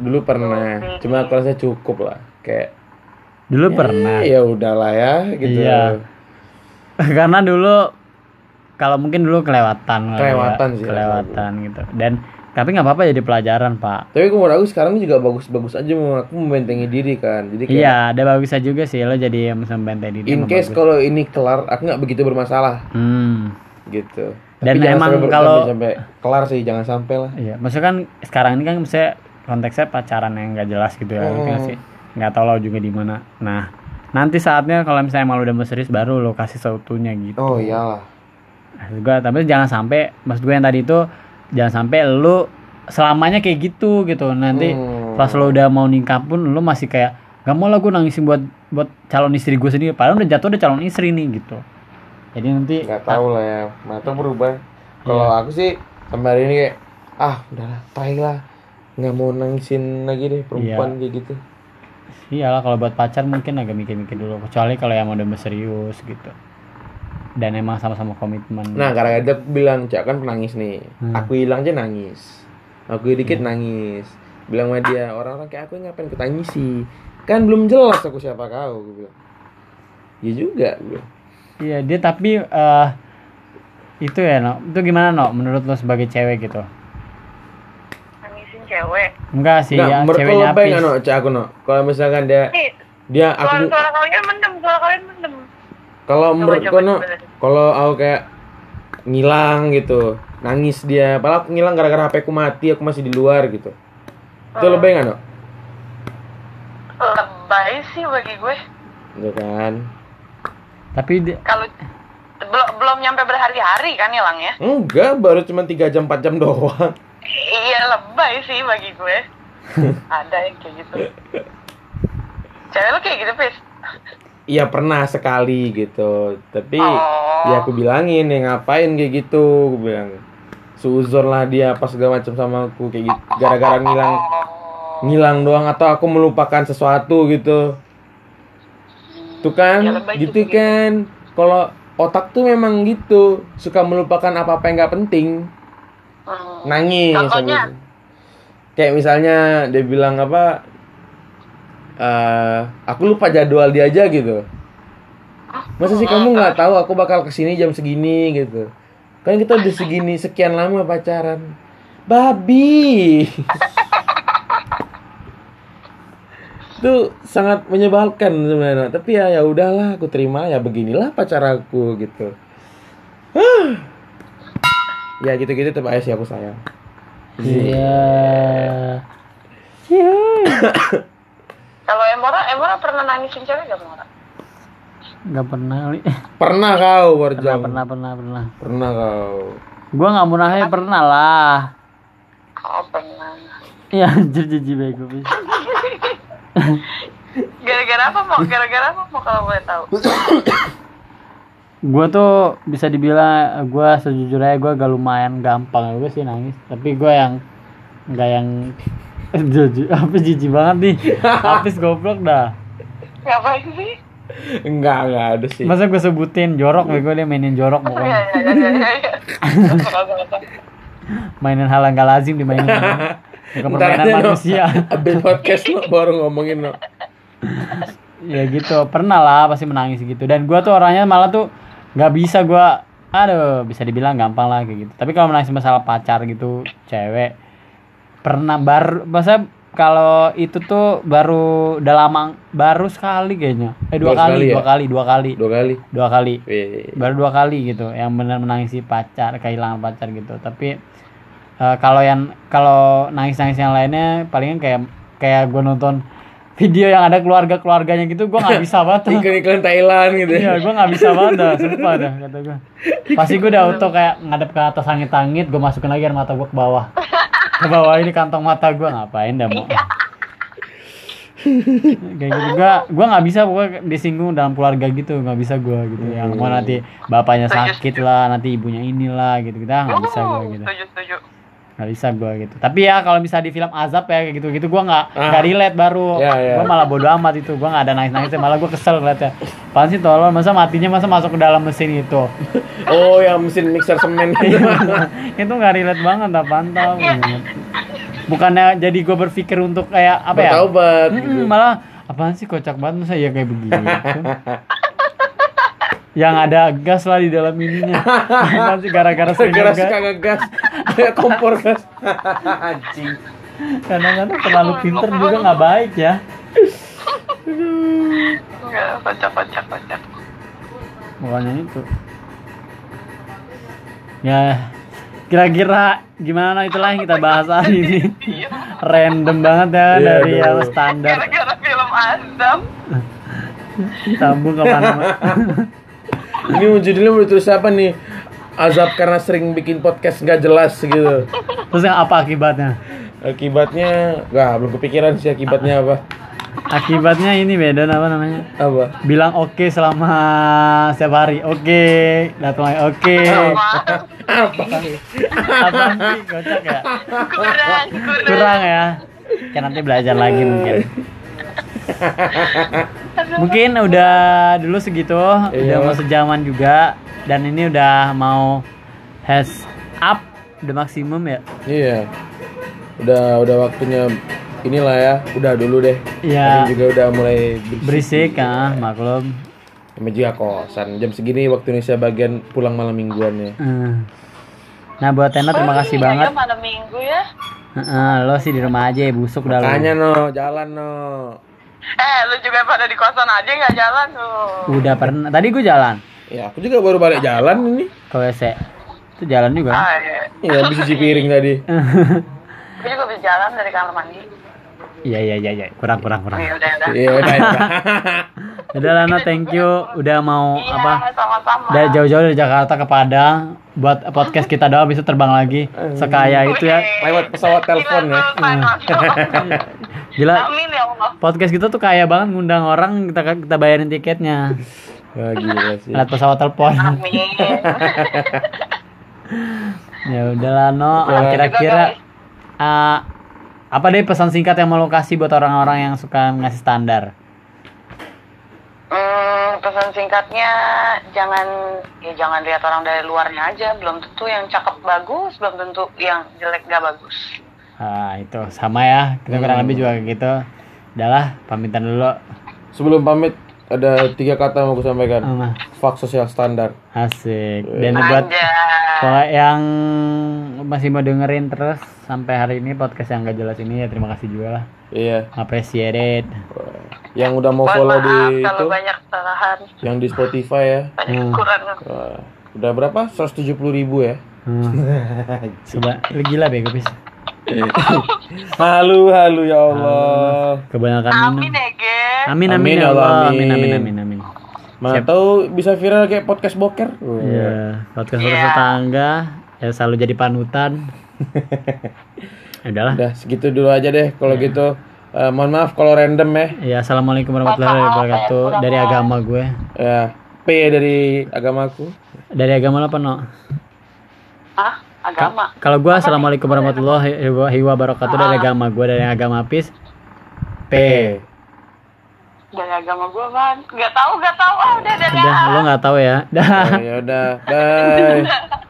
Dulu pernah, cuma aku rasa cukup lah. Kayak Dulu pernah. ya udahlah ya gitu. Iya. Karena dulu kalau mungkin dulu kelewatan. ya. Kelewatan sih, Kelewatan gitu. Dan tapi nggak apa-apa jadi pelajaran, Pak. Tapi menurut aku sekarang juga bagus-bagus aja mau aku membentengi diri kan. Jadi kayak Iya, ada bagusnya juga sih lo jadi membantai diri. in case kalau ini kelar, aku nggak begitu bermasalah Hmm. gitu. Dan jangan emang sampai kalau- sampai, sampai kelar sih, jangan sampai lah. Iya, maksudnya kan sekarang ini kan misalnya konteksnya pacaran yang nggak jelas gitu ya. Hmm. sih? nggak tahu lo juga di mana nah nanti saatnya kalau misalnya emang lo udah mau serius baru lo kasih seutuhnya gitu oh iyalah maksud gue tapi jangan sampai maksud gue yang tadi itu jangan sampai lu selamanya kayak gitu gitu. Nanti Hmm. pas lo udah mau nikah pun lu masih kayak gak mau lah gue nangisin buat buat calon istri gue sendiri. Padahal udah jatuh udah calon istri nih gitu. Jadi nanti nggak tahu lah ya. Mata berubah. Kalau Iya. aku sih sampai hari ini kayak ah udahlah tai lah. Nggak mau nangisin lagi deh perempuan kayak gitu. Iyalah kalau buat pacar mungkin agak mikir-mikir dulu. Kecuali kalau yang udah serius gitu dan emang sama-sama komitmen. Nah karena ada bilang cak kan penangis nih. Hmm. aku hilang aja nangis. Aku dikit nangis. Bilang sama dia orang-orang kayak aku ngapain ketangisi kan belum jelas aku siapa kau gue bilang. Ya juga gue iya dia tapi eh itu ya no itu gimana no menurut lo sebagai cewek gitu? Nangisin cewek. enggak sih Nggak, ya ceweknya nggak no cak aku no kalau misalkan dia Nih, dia suara, aku suara kalian mendem, suara kalian mendem. Kalau menurut no coba. kalau aku kayak ngilang gitu nangis dia padahal aku ngilang gara-gara HP ku mati aku masih di luar gitu itu Hmm. lebay nggak no Lebay sih bagi gue. Gitu kan tapi dia, Kalau belum belum nyampe berhari-hari kan hilangnya. enggak baru cuma 3 jam 4 jam doang Iya lebay sih bagi gue. Ada yang kayak gitu. Cewek lu kayak gitu, Pis? Iya pernah sekali gitu tapi Oh. ya aku bilangin ya ngapain kayak gitu aku bilang suzon lah dia pas segala macam sama aku kayak gitu gara-gara ngilang ngilang doang atau aku melupakan sesuatu gitu tuh kan Ya, gitu juga gitu. kan kalau otak tuh memang gitu suka melupakan apa-apa yang nggak penting Hmm. nangis Contohnya? kayak misalnya dia bilang apa eh aku lupa jadwal dia aja gitu. Masa sih kamu nggak tahu aku bakal ke sini jam segini gitu? Kan kita udah segini sekian lama pacaran. Babi. Itu sangat menyebalkan sebenarnya. Tapi ya ya udahlah aku terima. Ya beginilah pacar aku gitu. Hah. ya gitu gitu tetap aja sih aku sayang. Iya. Iya. Kalau Emora, Emora pernah nangisin cewek gak, Emora? nggak pernah kali pernah kau pernah Warjam pernah pernah pernah pernah kau gua nggak mau nanya pernah lah Oh, pernah. ya anjir jijik bego Gara-gara apa, mau? Gara-gara apa, mau kalau boleh tahu? gua tuh bisa dibilang gua sejujurnya gua gak lumayan gampang gue sih nangis tapi gua yang nggak yang jijik apa jijik banget nih? Habis goblok dah. Ngapain sih? enggak enggak ada sih. Masa gue sebutin jorok bego dia mainin jorok Iya, pokoknya. Iya, iya, iya, iya. Nggak. mainin hal yang gak lazim dimainin. Bukan permainan manusia. Abis podcast lo baru ngomongin lo ya gitu pernah lah pasti menangis gitu. Dan gua tuh orangnya malah tuh nggak bisa gua aduh bisa dibilang gampang lah kayak gitu. Tapi kalau menangis masalah pacar gitu cewek pernah baru masa kalau itu tuh baru udah lama baru sekali kayaknya. Eh dua Baru kali sekali ya? dua kali dua kali. Dua kali? Dua kali. Wih. baru dua kali gitu yang benar menangisi pacar kehilangan pacar gitu. Tapi eh, kalau yang kalau nangis nangis yang lainnya palingan kayak kayak gue nonton video yang ada keluarga keluarganya gitu gue nggak bisa banget. Iklan iklan Thailand gitu iya gue nggak bisa banget dah sumpah dah kata gue pasti gue udah auto kayak ngadep ke atas langit langit gue masukin lagi air mata gue ke bawah ke bawah ini kantong mata gue ngapain dah mau kayak gitu. Gue gue nggak bisa pokoknya disinggung dalam keluarga gitu. Nggak bisa gue gitu. Yang mau nanti bapaknya sakit lah nanti ibunya inilah gitu kita nggak bisa gue gitu. Setuju, setuju. Nggak bisa gue gitu. Tapi ya kalau bisa di film azab ya kayak gitu gitu gue nggak Ah. nggak relate baru. Ya, ya. gue malah bodo amat itu. Gue nggak ada nangis nangisnya malah gue kesel ngeliatnya. Apaan sih tolol masa matinya masa masuk ke dalam mesin itu? Oh yang mesin mixer semen. Iya. itu nggak relate banget apaan tau. Bukannya jadi gue berpikir untuk kayak apa ya? Bertaubat Mm-mm, gitu. malah apaan sih kocak banget masa ya kayak begini? Yang ada gas lah di dalam ininya. Apaan sih gara-gara suka ngegas kayak kompor gas anjing kadang-kadang terlalu pinter juga nggak baik ya Enggak, kocak, kocak, kocak. Pokoknya itu. Ya, kira-kira gimana itulah yang kita bahas hari ini. Random banget ya Iya, dari yang standar. Gara-gara film azam. Sambung ke mana? Ini judulnya mau ditulis apa nih? Azab karena sering bikin podcast nggak jelas gitu. Terus yang apa akibatnya? Akibatnya, nggak belum kepikiran sih akibatnya apa. Akibatnya ini beda apa namanya? Apa? Bilang oke selama setiap hari. Oke, datang lagi oke. Apa? Apa sih kocak ya? Kurang, kurang. Kurang ya. Kan nanti belajar lagi mungkin. Mungkin udah dulu segitu, udah Iya. mau sejaman juga dan ini udah mau has up udah maksimum ya. Iya. Udah udah waktunya inilah ya. Udah dulu deh. Iya. Tadi juga udah mulai berisik. Berisik ah, maklum. Namanya juga kosan. Jam segini waktu Indonesia bagian pulang malam mingguan ya. Eh. Nah buat Tena terima kasih Oh, iya, banget. malam minggu ya. Heeh, lo sih di rumah aja ya busuk dah lo. Makanya no, jalan no. Eh, lu juga pada di kosan aja nggak jalan tuh. Udah pernah. Tadi gue jalan Ya aku juga baru balik jalan ini. ke WC. Itu jalan juga. Ah, iya. Iya habis cuci piring tadi. Gue juga bisa jalan dari kamar mandi. Iya iya iya iya. Kurang kurang kurang. Iya, udah, udah. Iya udah. udah. Udah Lana, thank you udah mau Iya, apa? sama-sama. Dari jauh-jauh dari Jakarta ke Padang buat podcast kita doang bisa terbang lagi. Sekaya itu ya. Lewat pesawat telepon ya. Gila, Amin ya Allah. podcast kita tuh kaya banget ngundang orang kita kita bayarin tiketnya. Wah gila sih. Lewat pesawat telepon. Amin. ya udah lah no, Oke. kira-kira eh, apa deh pesan singkat yang mau kasih buat orang-orang yang suka ngasih standar? Hmm, pesan singkatnya jangan ya jangan lihat orang dari luarnya aja. Belum tentu yang cakep bagus, belum tentu yang jelek gak bagus. Ah, itu sama ya. Kita kurang lebih juga kayak gitu. Udahlah, pamitan dulu. Sebelum pamit ada tiga kata mau aku sampaikan. Sama. Fuck sosial standar. Asik. Dan buat Aja. kalau yang masih mau dengerin terus sampai hari ini podcast yang gak jelas ini ya terima kasih juga lah. Iya. Appreciate it. Yang udah mau follow maaf di kalau itu, banyak kesalahan, yang di Spotify ya. banyak Hmm. kekurangan. Wah, udah berapa? 170 ribu ya. Hmm. Coba gila bego bis. Halu halu ya Allah. Kebanyakan minum. Amin ya. Amin amin, Amin, ya ya Allah. Amin amin amin. amin amin. Mana tahu bisa viral kayak podcast boker. Iya, podcast podcast Iya. tetangga ya selalu jadi panutan. Ya Udahlah. Udah segitu dulu aja deh kalau gitu. Eh, mohon maaf kalau random ya. Ya, assalamualaikum warahmatullahi wabarakatuh dari agama gue. Ya, P dari agamaku. Dari agama lo apa no? Hah? Agama. Kalau gue assalamualaikum warahmatullahi wabarakatuh dari agama gue dari agama apis. P. Dari agama gue, Man. Gak tahu, gak tahu. Ah, udah, udah, Udah, lo nggak tahu ya. Dah. Ya udah, bye. udah.